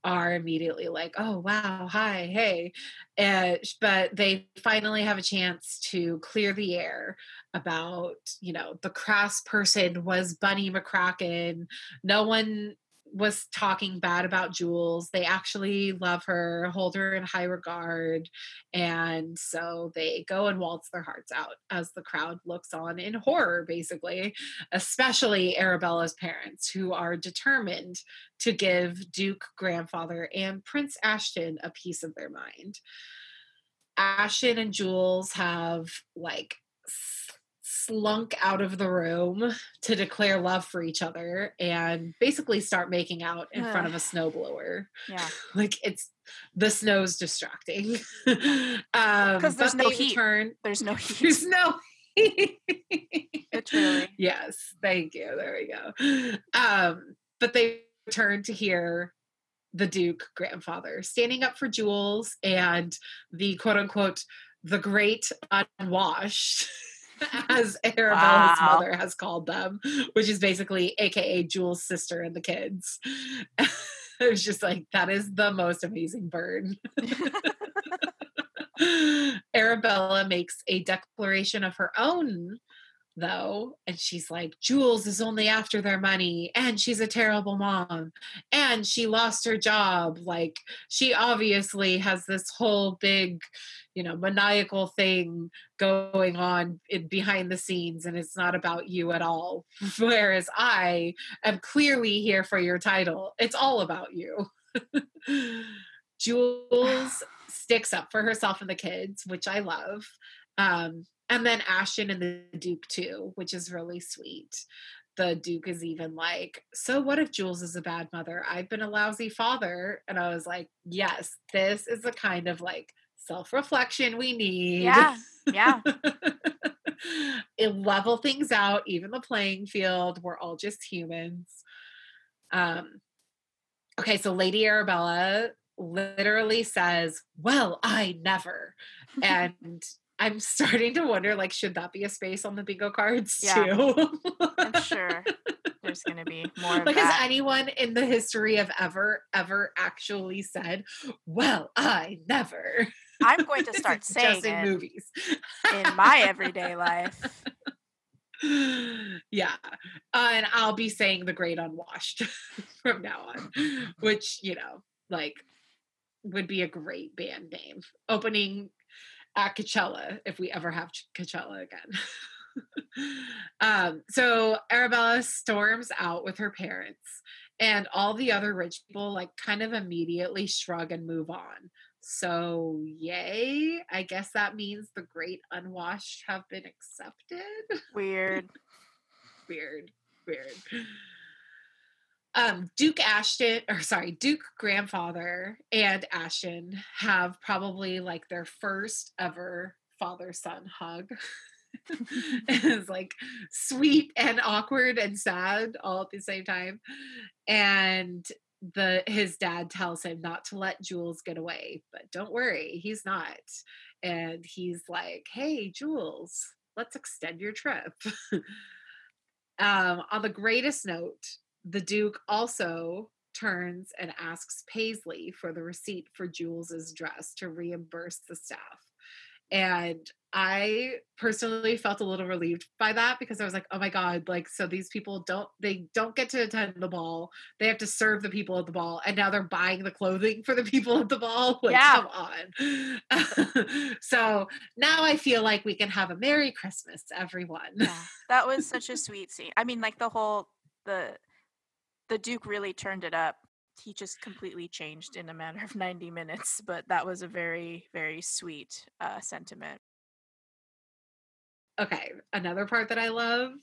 are immediately like, oh, wow, hi, hey. Uh, but they finally have a chance to clear the air about, you know, the crass person was Bunny McCracken. No one was talking bad about Jules. They actually love her, hold her in high regard. And so they go and waltz their hearts out as the crowd looks on in horror, basically, especially Arabella's parents, who are determined to give Duke grandfather and Prince Ashton a piece of their mind. Ashton and Jules have like slunk out of the room to declare love for each other and basically start making out in front of a <sighs> snowblower. Yeah. <laughs> like it's the snow's distracting. <laughs> um Because there's no heat. return- There's no heat. There's no heat. Literally. <laughs> Yes, thank you. There we go. Um, but they return to hear the Duke grandfather standing up for Jules and the quote unquote the great unwashed, <laughs> as Arabella's Wow. mother has called them, which is basically AKA Jules' sister and the kids. <laughs> it was just like that is the most amazing bird. <laughs> Arabella makes a declaration of her own, though, and she's like, Jules is only after their money, and she's a terrible mom, and she lost her job. Like, she obviously has this whole big, you know, maniacal thing going on in, behind the scenes, and it's not about you at all. <laughs> Whereas I am clearly here for your title, it's all about you. <laughs> Jules <sighs> sticks up for herself and the kids, which I love. Um, and then Ashton and the Duke too, which is really sweet. The Duke is even like, So what if Jules is a bad mother? I've been a lousy father. And I was like, Yes, this is the kind of like self reflection we need. Yeah. Yeah. <laughs> it level things out, even the playing field. We're all just humans. Um, okay, so Lady Arabella literally says, Well, I never. <laughs> And I'm starting to wonder, like, should that be a space on the bingo cards Yeah. too? I'm sure <laughs> there's going to be more of like, that. has anyone in the history of ever, ever actually said, Well, I never? I'm going to <laughs> start saying just in it movies. in my everyday life. <laughs> yeah. Uh, and I'll be saying the great unwashed from now on, which, you know, like would be a great band name. Opening at Coachella if we ever have Ch- Coachella again. <laughs> um, so Arabella storms out with her parents, and all the other rich people like kind of immediately shrug and move on. So, yay. I guess that means the great unwashed have been accepted. Weird. <laughs> weird, weird. Um, Duke Ashton, or sorry, Duke grandfather and Ashton have probably like their first ever father son hug. <laughs> it's like sweet and awkward and sad all at the same time. And the his dad tells him not to let Jules get away, but don't worry, he's not. And he's like, "Hey, Jules, let's extend your trip." <laughs> um, on the greatest note, the Duke also turns and asks Paisley for the receipt for Jules's dress to reimburse the staff. And I personally felt a little relieved by that because I was like, oh my God, like, so these people don't, they don't get to attend the ball. They have to serve the people at the ball. And now they're buying the clothing for the people at the ball. <laughs> Like, Yeah. come on. <laughs> so now I feel like we can have a Merry Christmas, everyone. Yeah. That was such a <laughs> sweet scene. I mean, like the whole the the Duke really turned it up. He just completely changed in a matter of <laughs> 90 minutes, but that was a very, very sweet uh, sentiment. okay another part that i loved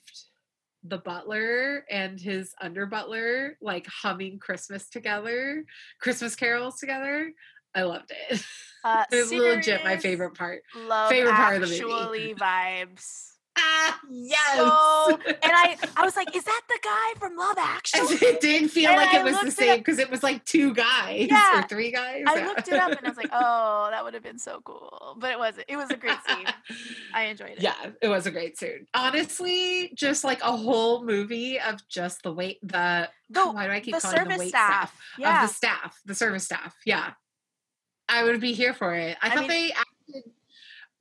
the butler and his under butler like humming christmas together christmas carols together i loved it Uh, <laughs> it was legit my favorite part Love favorite part of the movie. actually <laughs> vibes. <laughs> yes. So, <laughs> and I, I was like, is that the guy from Love Actually? it didn't feel And like I it was the same because it was like two guys Yeah. or three guys. I Yeah. looked it up and I was like, oh, that would have been so cool. But it wasn't. It was a great scene. <laughs> I enjoyed it. yeah, it was a great scene. Honestly, just like a whole movie of just the wait the The, why do I keep the calling service wait staff. Yeah. of the staff, the service staff. Yeah. I would be here for it. I, I thought mean- they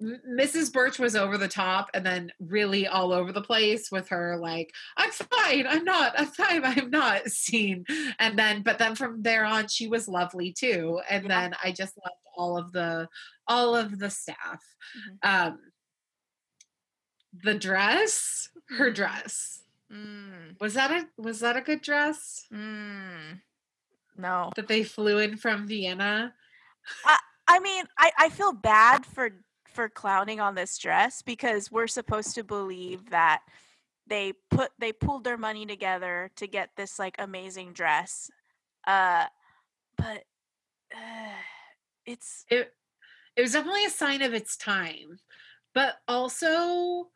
Mrs. Birch was over the top and then really all over the place with her like, I'm fine, I'm not, I'm fine, I'm not scene. And then but then from there on she was lovely too. And Yeah. then I just loved all of the all of the staff. Mhm. Um the dress, her Mhm. dress. Mm, Was that a was that a good dress? mm. No. That they flew in from Vienna? I mean, I, I feel bad for for clowning on this dress because we're supposed to believe that they put they pulled their money together to get this like amazing dress. Uh but uh, it's it it was definitely a sign of its time but also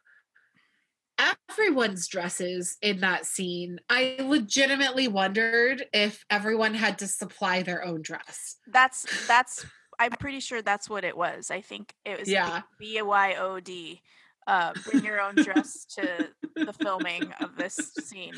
everyone's dresses in that scene i legitimately wondered if everyone had to supply their own dress that's that's I'm pretty sure that's what it was. I think it was yeah B Y O D. Uh, bring your own dress to the filming of this scene.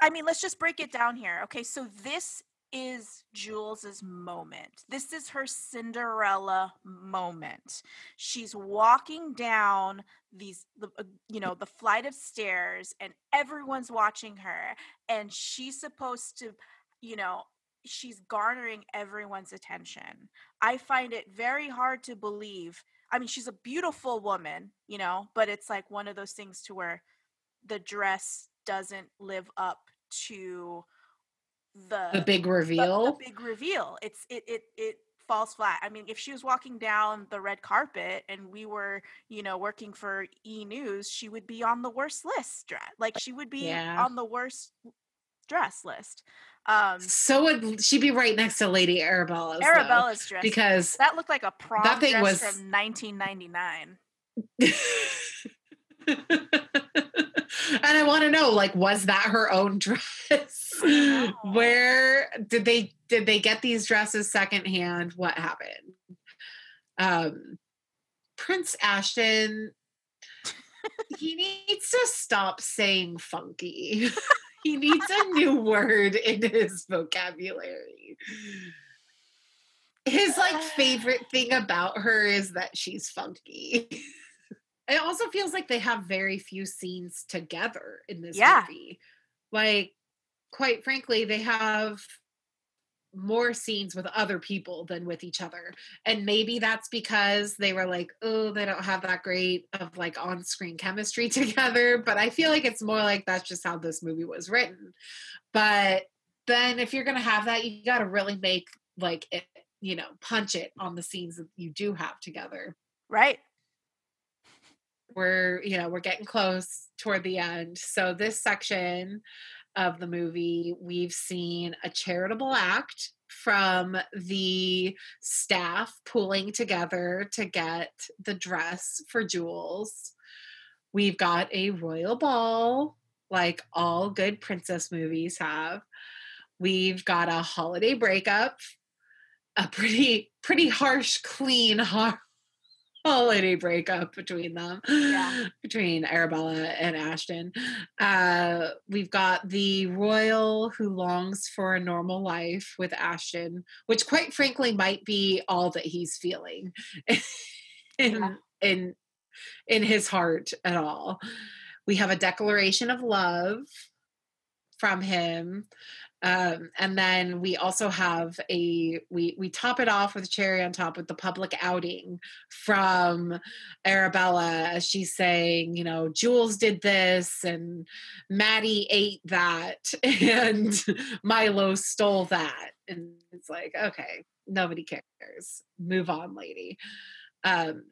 I mean, let's just break it down here. Okay, so this is Jules's moment. This is her Cinderella moment. She's walking down these the uh, you know, the flight of stairs and everyone's watching her and she's supposed to, you know, she's garnering everyone's attention. I find it very hard to believe. I mean, she's a beautiful woman, you know, but it's like one of those things to where the dress doesn't live up to the the big reveal the big reveal. It's it it it falls flat. I mean, if she was walking down the red carpet and we were, you know, working for E News, she would be on the worst list. Like she would be Yeah. on the worst dress list. Um so would she be right next to lady arabella's though, Arabella's dress because that looked like a prom thing dress was- from 1999. and I want to know, like, was that her own <laughs> dress? know. Where did they did they get these dresses secondhand? What happened? Um, Prince Ashton, <laughs> he needs to stop saying funky. <laughs> he needs a new word in his vocabulary. His like favorite <sighs> thing about her is that she's funky. <laughs> It also feels like they have very few scenes together in this Yeah. movie. Like, quite frankly, they have more scenes with other people than with each other. And maybe that's because they were like, oh, they don't have that great of like on screen chemistry <laughs> together. But I feel like it's more like that's just how this movie was written. But then if you're going to have that, you got to really make like it, you know, punch it on the scenes that you do have together Right? we're you know we're getting close toward the end so this section of the movie we've seen a charitable act from the staff pulling together to get the dress for Jules. We've got a royal ball like all good princess movies have. We've got a holiday breakup, a pretty pretty harsh clean <laughs> har- holiday breakup between them Yeah. <gasps> between arabella and ashton uh we've got the royal who longs for a normal life with ashton which quite frankly might be all that he's feeling <laughs> in Yeah. in in his heart at all we have a declaration of love from him um, and then we also have a we we top it off with cherry on top with the public outing from Arabella as she's saying, you know, Jules did this and Maddie ate that <laughs> and Milo stole that. And it's like, okay, nobody cares. Move on, lady. Um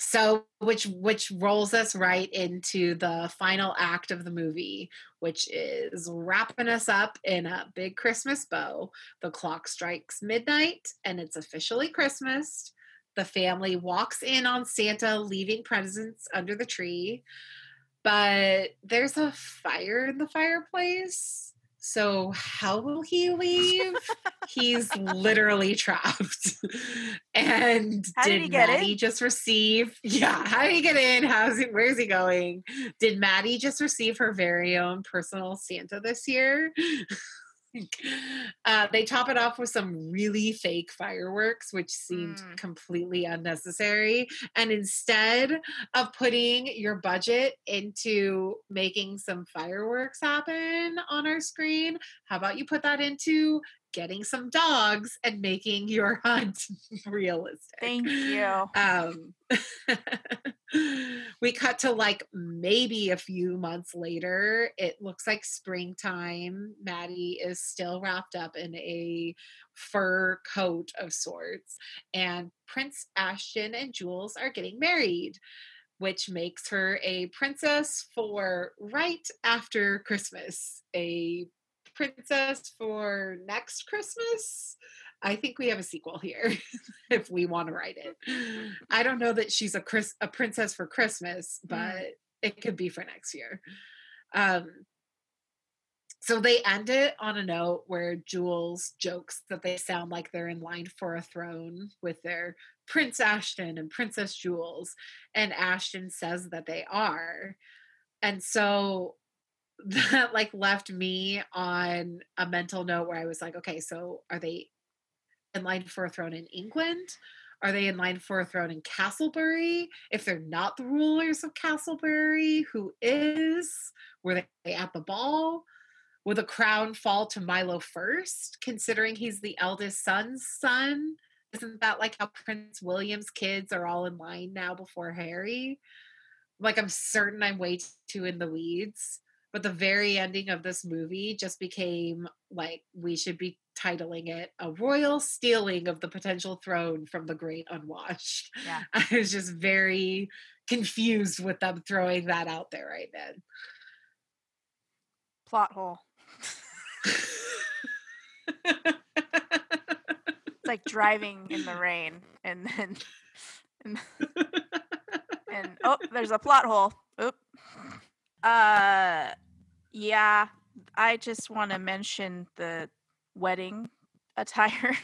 so which which rolls us right into the final act of the movie which is wrapping us up in a big christmas bow the clock strikes midnight and it's officially christmas the family walks in on Santa leaving presents under the tree, but there's a fire in the fireplace. So how will he leave? <laughs> He's literally trapped. <laughs> and How did did, he get Maddie in? just receive? <laughs> Yeah, how did he get in? How's he? Where's he going? Did Maddie just receive her very own personal Santa this year? Uh, they top it off with some really fake fireworks, which seemed Mm. completely unnecessary. And instead of putting your budget into making some fireworks happen on our screen, how about you put that into getting some dogs and making your <laughs> hunt realistic? Thank you. Um, <laughs> we cut to like maybe a few months later. It looks like springtime. Maddie is still wrapped up in a fur coat of sorts, and Prince Ashton and Jules are getting married. Which makes her a princess for right after Christmas, a princess for next Christmas. I think we have a sequel here <laughs> if we want to write it. I don't know that she's a Chris a princess for Christmas, but it could be for next year. Um so they end it on a note where Jules jokes that they sound like they're in line for a throne with their Prince Ashton and Princess Jules, and Ashton says that they are. And so that like left me on a mental note where I was like, okay, so are they in line for a throne in England? Are they in line for a throne in Castlebury? If they're not the rulers of Castlebury, who is? Were they at the ball? Will the crown fall to Milo first, considering he's the eldest son's son? Isn't that like how Prince William's kids are all in line now before Harry? Like, I'm certain I'm way too in the weeds but the very ending of this movie just became like we should be titling it a royal stealing of the potential throne from the great unwashed Yeah. <laughs> i was just very confused with them throwing that out there right then Plot hole. It's like driving in the rain and then and, and oh, there's a plot hole. Oop. Uh yeah, I just want to mention the wedding attire.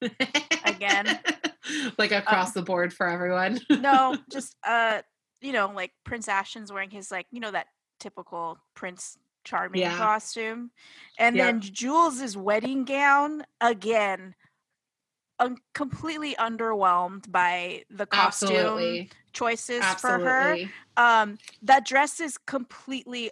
<laughs> Again. <laughs> like across the board for everyone no, <laughs> just uh you know, like Prince Ashton's wearing his like, you know that typical Prince Charming Yeah. costume. And Yep. then Jules's wedding gown again un- completely underwhelmed by the costume absolutely choices for her. Um that dress is completely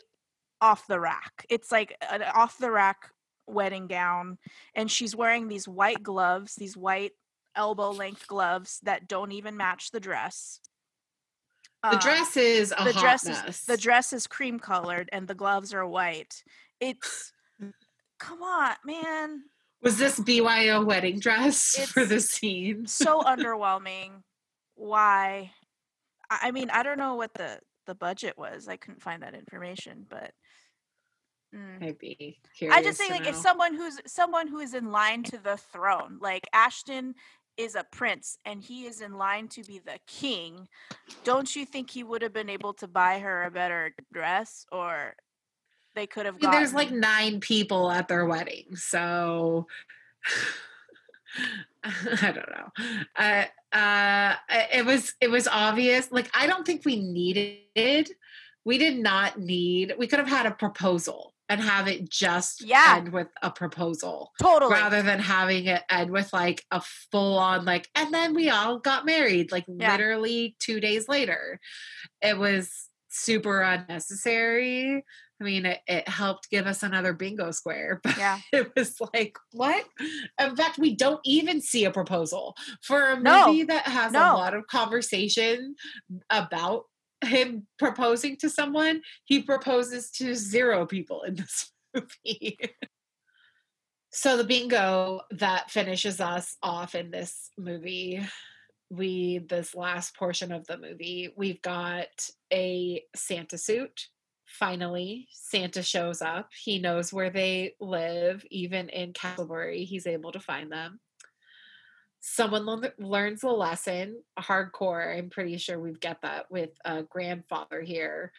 off the rack. It's like an off the rack wedding gown and she's wearing these white gloves, these white elbow length gloves that don't even match the dress. the Um, dress is a the dress mess. is the dress is cream colored and the gloves are white. It's come on, man. Was this byo wedding dress <laughs> for the scene So <laughs> underwhelming. Why? I mean, I don't know what the the budget was. I couldn't find that information, but mm. i'd be I just think like if someone who's someone who is in line to the throne, like Ashton is a prince and he is in line to be the king, don't you think he would have been able to buy her a better dress or they could have I mean, gotten there's like nine people at their wedding, so <laughs> I don't know. Uh, uh, it was it was obvious. Like I don't think we needed. We did not need. We could have had a proposal and have it just Yeah. end with a proposal totally rather than having it end with like a full on like and then we all got married like Yeah. literally two days later it was super unnecessary i mean it, it helped give us another bingo square <laughs> but yeah. it was like what in fact we don't even see a proposal for a No. movie that has No. a lot of conversation about him proposing to someone he proposes to zero people in <laughs> this movie so the bingo that finishes us off in this movie we this last portion of the movie we've got a santa suit finally santa shows up he knows where they live even in castlebury he's able to find them someone le- learns a lesson hardcore. I'm pretty sure we get that with a grandfather here.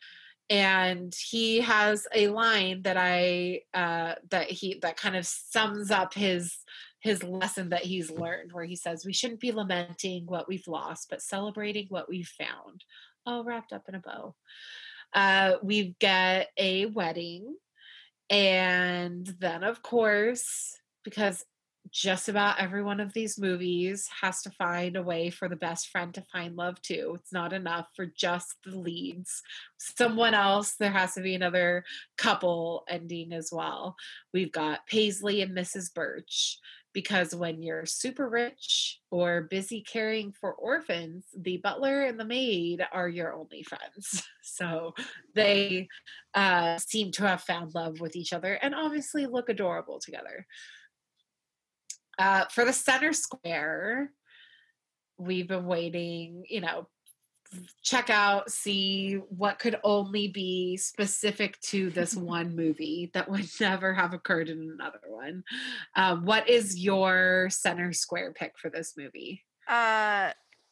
And he has a line that I uh that he that kind of sums up his his lesson that he's learned where he says we shouldn't be lamenting what we've lost but celebrating what we've found all wrapped up in a bow uh, we get a wedding and then of course because just about every one of these movies has to find a way for the best friend to find love too. It's not enough for just the leads. Someone else, there has to be another couple ending as well. We've got Paisley and Mrs. Birch because when you're super rich or busy caring for orphans, the butler and the maid are your only friends. <laughs> So they uh, seem to have found love with each other and obviously look adorable together. Uh, for the center square, we've been waiting, you know, check out, see what could only be specific to this <laughs> one movie that would <laughs> never have occurred in another one. Um, what is your center square pick for this movie? Uh,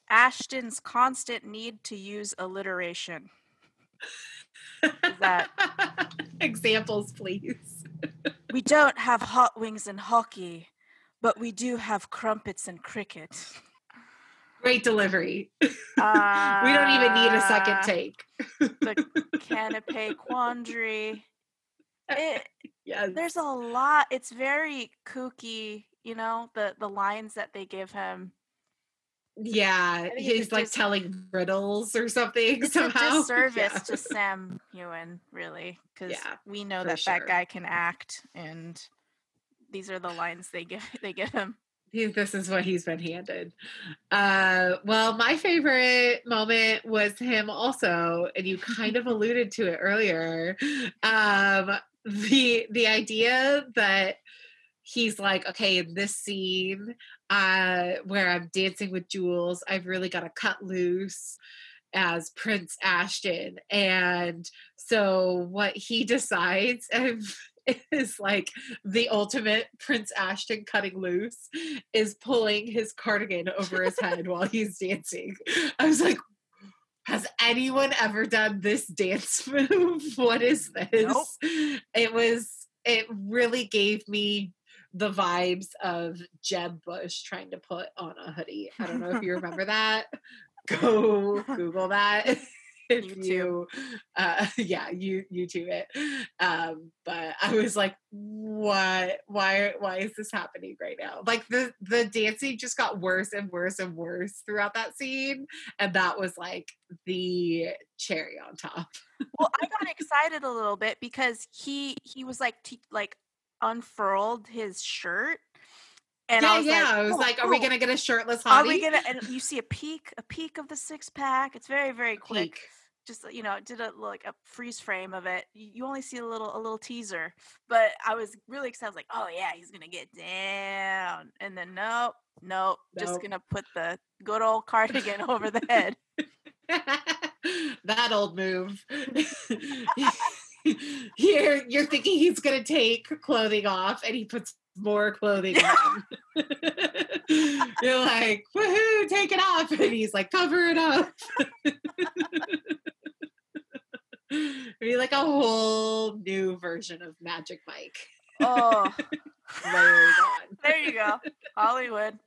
Ashton's constant need to use alliteration. that <laughs> examples, please? we don't have hot wings and hockey, but we do have crumpets and cricket. Great delivery. Uh, <laughs> we don't even need a second take. the <laughs> canape quandary. It, yes. There's a lot. It's very kooky, you know, the the lines that they give him. Yeah, he's like telling riddles or something <laughs> it's somehow. a disservice yeah. to Sam Heughan, really, because yeah, we know that sure. that guy can act, and these are the lines they give they give him this is what he's been handed. Uh, well, my favorite moment was him also, and you kind of <laughs> alluded to it earlier. Um, the the idea that he's like, okay, in this scene uh, where I'm dancing with Jules, I've really got to cut loose as Prince Ashton. And so what he <laughs> decides, and <laughs> is like the ultimate Prince Ashton cutting loose is pulling his cardigan over his <laughs> head while he's dancing. I was like, has anyone ever done this dance <laughs> move? What is this? Nope. It was, it really gave me the vibes of Jeb Bush trying to put on a hoodie. I don't know if you remember that. Go Google that. If you uh <laughs> yeah you you do it. Um but i was like what? Why why is this happening right now? Like the the dancing just got worse and worse and worse throughout that scene and that was like the cherry on top. Well i got excited a little bit because he he was like t- like unfurled his shirt and yeah, I was yeah. Like, I was oh, like, "Are we gonna get a shirtless hottie? Are we gonna?" And you see a peek, a peek of the six pack. It's very, very quick. Peak just you know did a like a freeze frame of it you only see a little a little teaser but i was really excited I was like oh yeah he's gonna get down and then nope nope, nope. just gonna put the good old cardigan over the head <laughs> that old move <laughs> here you're thinking he's gonna take clothing off and he puts more clothing <laughs> you're like woohoo take it off. And he's like cover it up. <laughs> Be like a whole new version of Magic Mike. Oh, <laughs> there you go, Hollywood.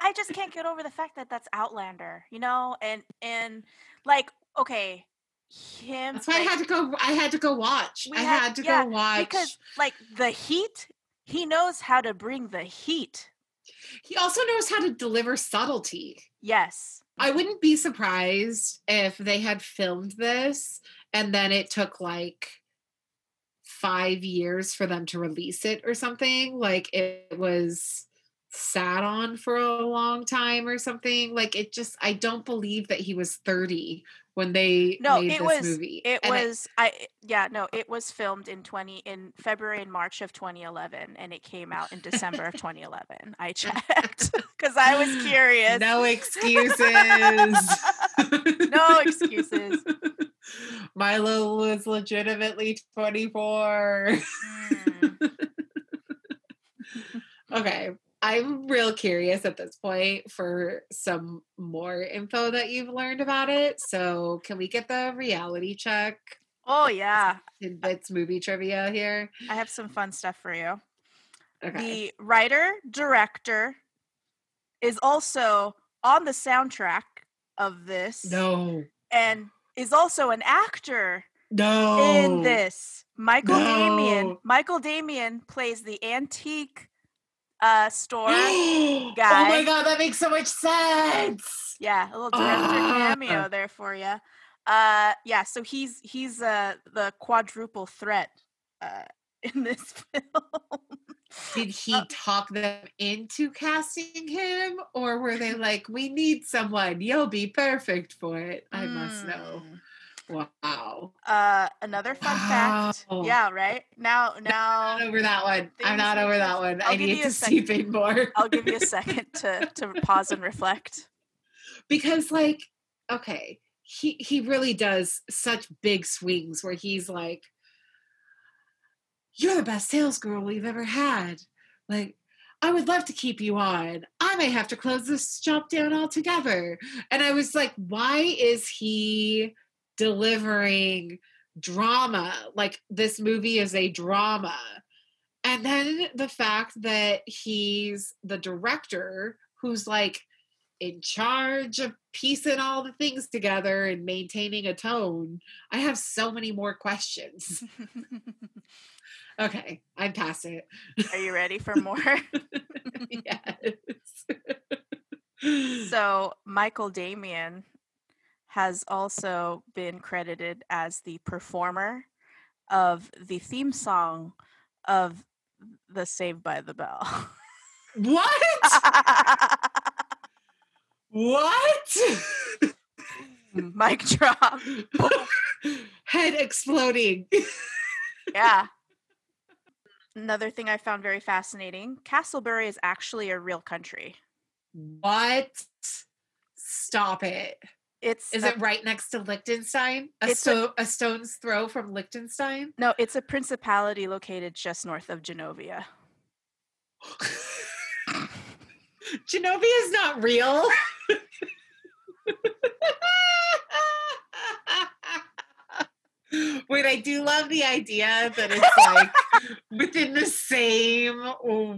I just can't get over the fact that that's Outlander, you know, and and like okay, him. That's why like, I had to go. I had to go watch. I had, had to yeah, go watch because like the heat. He knows how to bring the heat. He also knows how to deliver subtlety. Yes. I wouldn't be surprised if they had filmed this and then it took like five years for them to release it or something. Like it was sat on for a long time or something. Like it just, I don't believe that he was 30 when they no, made it this was, movie. It and was it, I yeah, no, it was filmed in 20 in February and March of 2011 and it came out in December of 2011. I checked <laughs> <laughs> cuz I was curious. No excuses. <laughs> no excuses. Milo was legitimately 24. Mm. okay. I'm real curious at this point for some more info that you've learned about it. So, can we get the reality check? Oh yeah, tidbits movie trivia here. I have some fun stuff for you. Okay. The writer director is also on the soundtrack of this. No. And is also an actor No. in this. Michael Damian. No. Michael Damian plays the antique uh store. guy. <gasps> Oh my god, that makes so much sense. yeah, a little director Ah. cameo there for you. Uh yeah, so he's he's uh the quadruple threat uh <laughs> in this film. Did he Uh, talk them into casting him, or were they <laughs> like, "We need someone. You'll be perfect for it"? I must know. Wow. Uh another fun fact. Yeah, right? Now <laughs> now Not over that one. I'm not over that one. I'll I need to see second. it more. I'll give you a second <laughs> to to pause and reflect. because like okay he he really does such big swings where he's like you're the best sales girl we've ever had like i would love to keep you on i may have to close this shop down altogether and i was like why is he delivering drama like this movie is a drama and then the fact that he's the director who's like in charge of piecing all the things together and maintaining a tone. I have so many more questions. <laughs> Okay, I'm past it. Are you ready for more? <laughs> <laughs> yes. so Michael Damian has also been credited as the performer of the theme song of the Saved by the Bell. what? What? <laughs> Mic drop. <laughs> Head exploding. Yeah. <laughs> Another thing I found very fascinating Castlebury is actually a real country. What? Stop it. It's Is a- it right next to Liechtenstein? A, It's a- a stone's throw from Liechtenstein? no, it's a principality located just north of Genovia. <laughs> Genovia is not real. <laughs> Wait, I do love the idea that it's like <laughs> within the same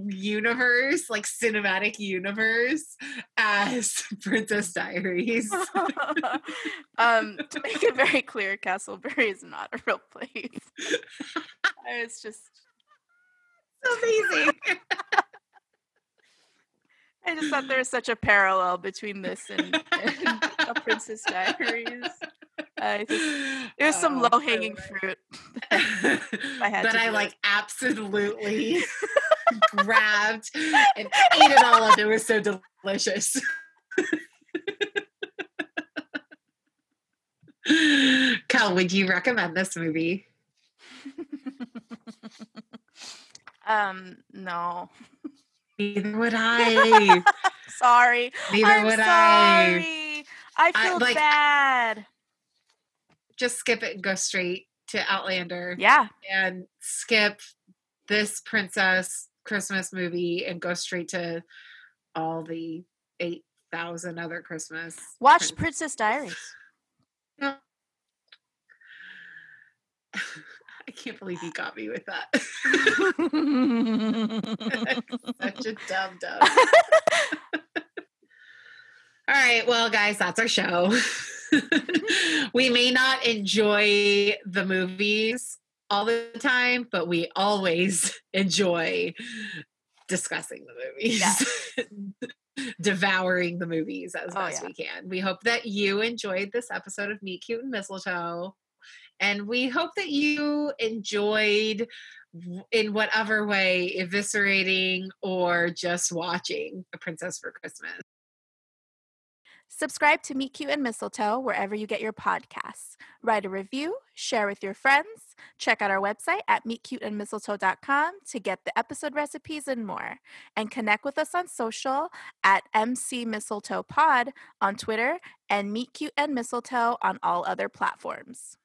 universe, like cinematic universe, as <laughs> Princess Diaries. <laughs> um, to make it very clear, Castlebury is not a real place. it's just, Amazing. I just thought there was such a parallel between this and, and A Princess Diaries. I just, it was some Oh, low hanging fruit. <laughs> I <laughs> had that to I do like absolutely <laughs> grabbed and ate it all up. It was so delicious. Cal, would you recommend this movie? um, no. Neither would I. Sorry. Neither I'm would I. sorry. I I- feel like- bad. Just skip it and go straight to Outlander Yeah. and skip this princess Christmas movie and go straight to all the 8,000 other Christmas. Watch prin- Princess Diaries. No. <laughs> I can't believe you got me with that. <laughs> Such a dumb dumb. <laughs> All right, well, guys, that's our show. <laughs> we may not enjoy the movies all the time, but we always <laughs> enjoy discussing the movies. <laughs> Devouring the movies as Oh, best yeah. we can. We hope that you enjoyed this episode of Meet Cute and Mistletoe. And we hope that you enjoyed, in whatever way, eviscerating or just watching A Princess for Christmas. Subscribe to Meet Cute and Mistletoe wherever you get your podcasts. Write a review, share with your friends. Check out our website at meetcuteandmistletoe.com to get the episode recipes and more. And connect with us on social at MC Mistletoe Pod on Twitter and Meet Cute and Mistletoe on all other platforms.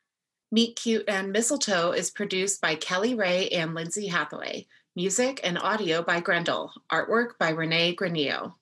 Meet Cute and Mistletoe is produced by Kelly Ray and Lindsay Hathaway. Music and audio by Grendel. Artwork by Renee Granillo.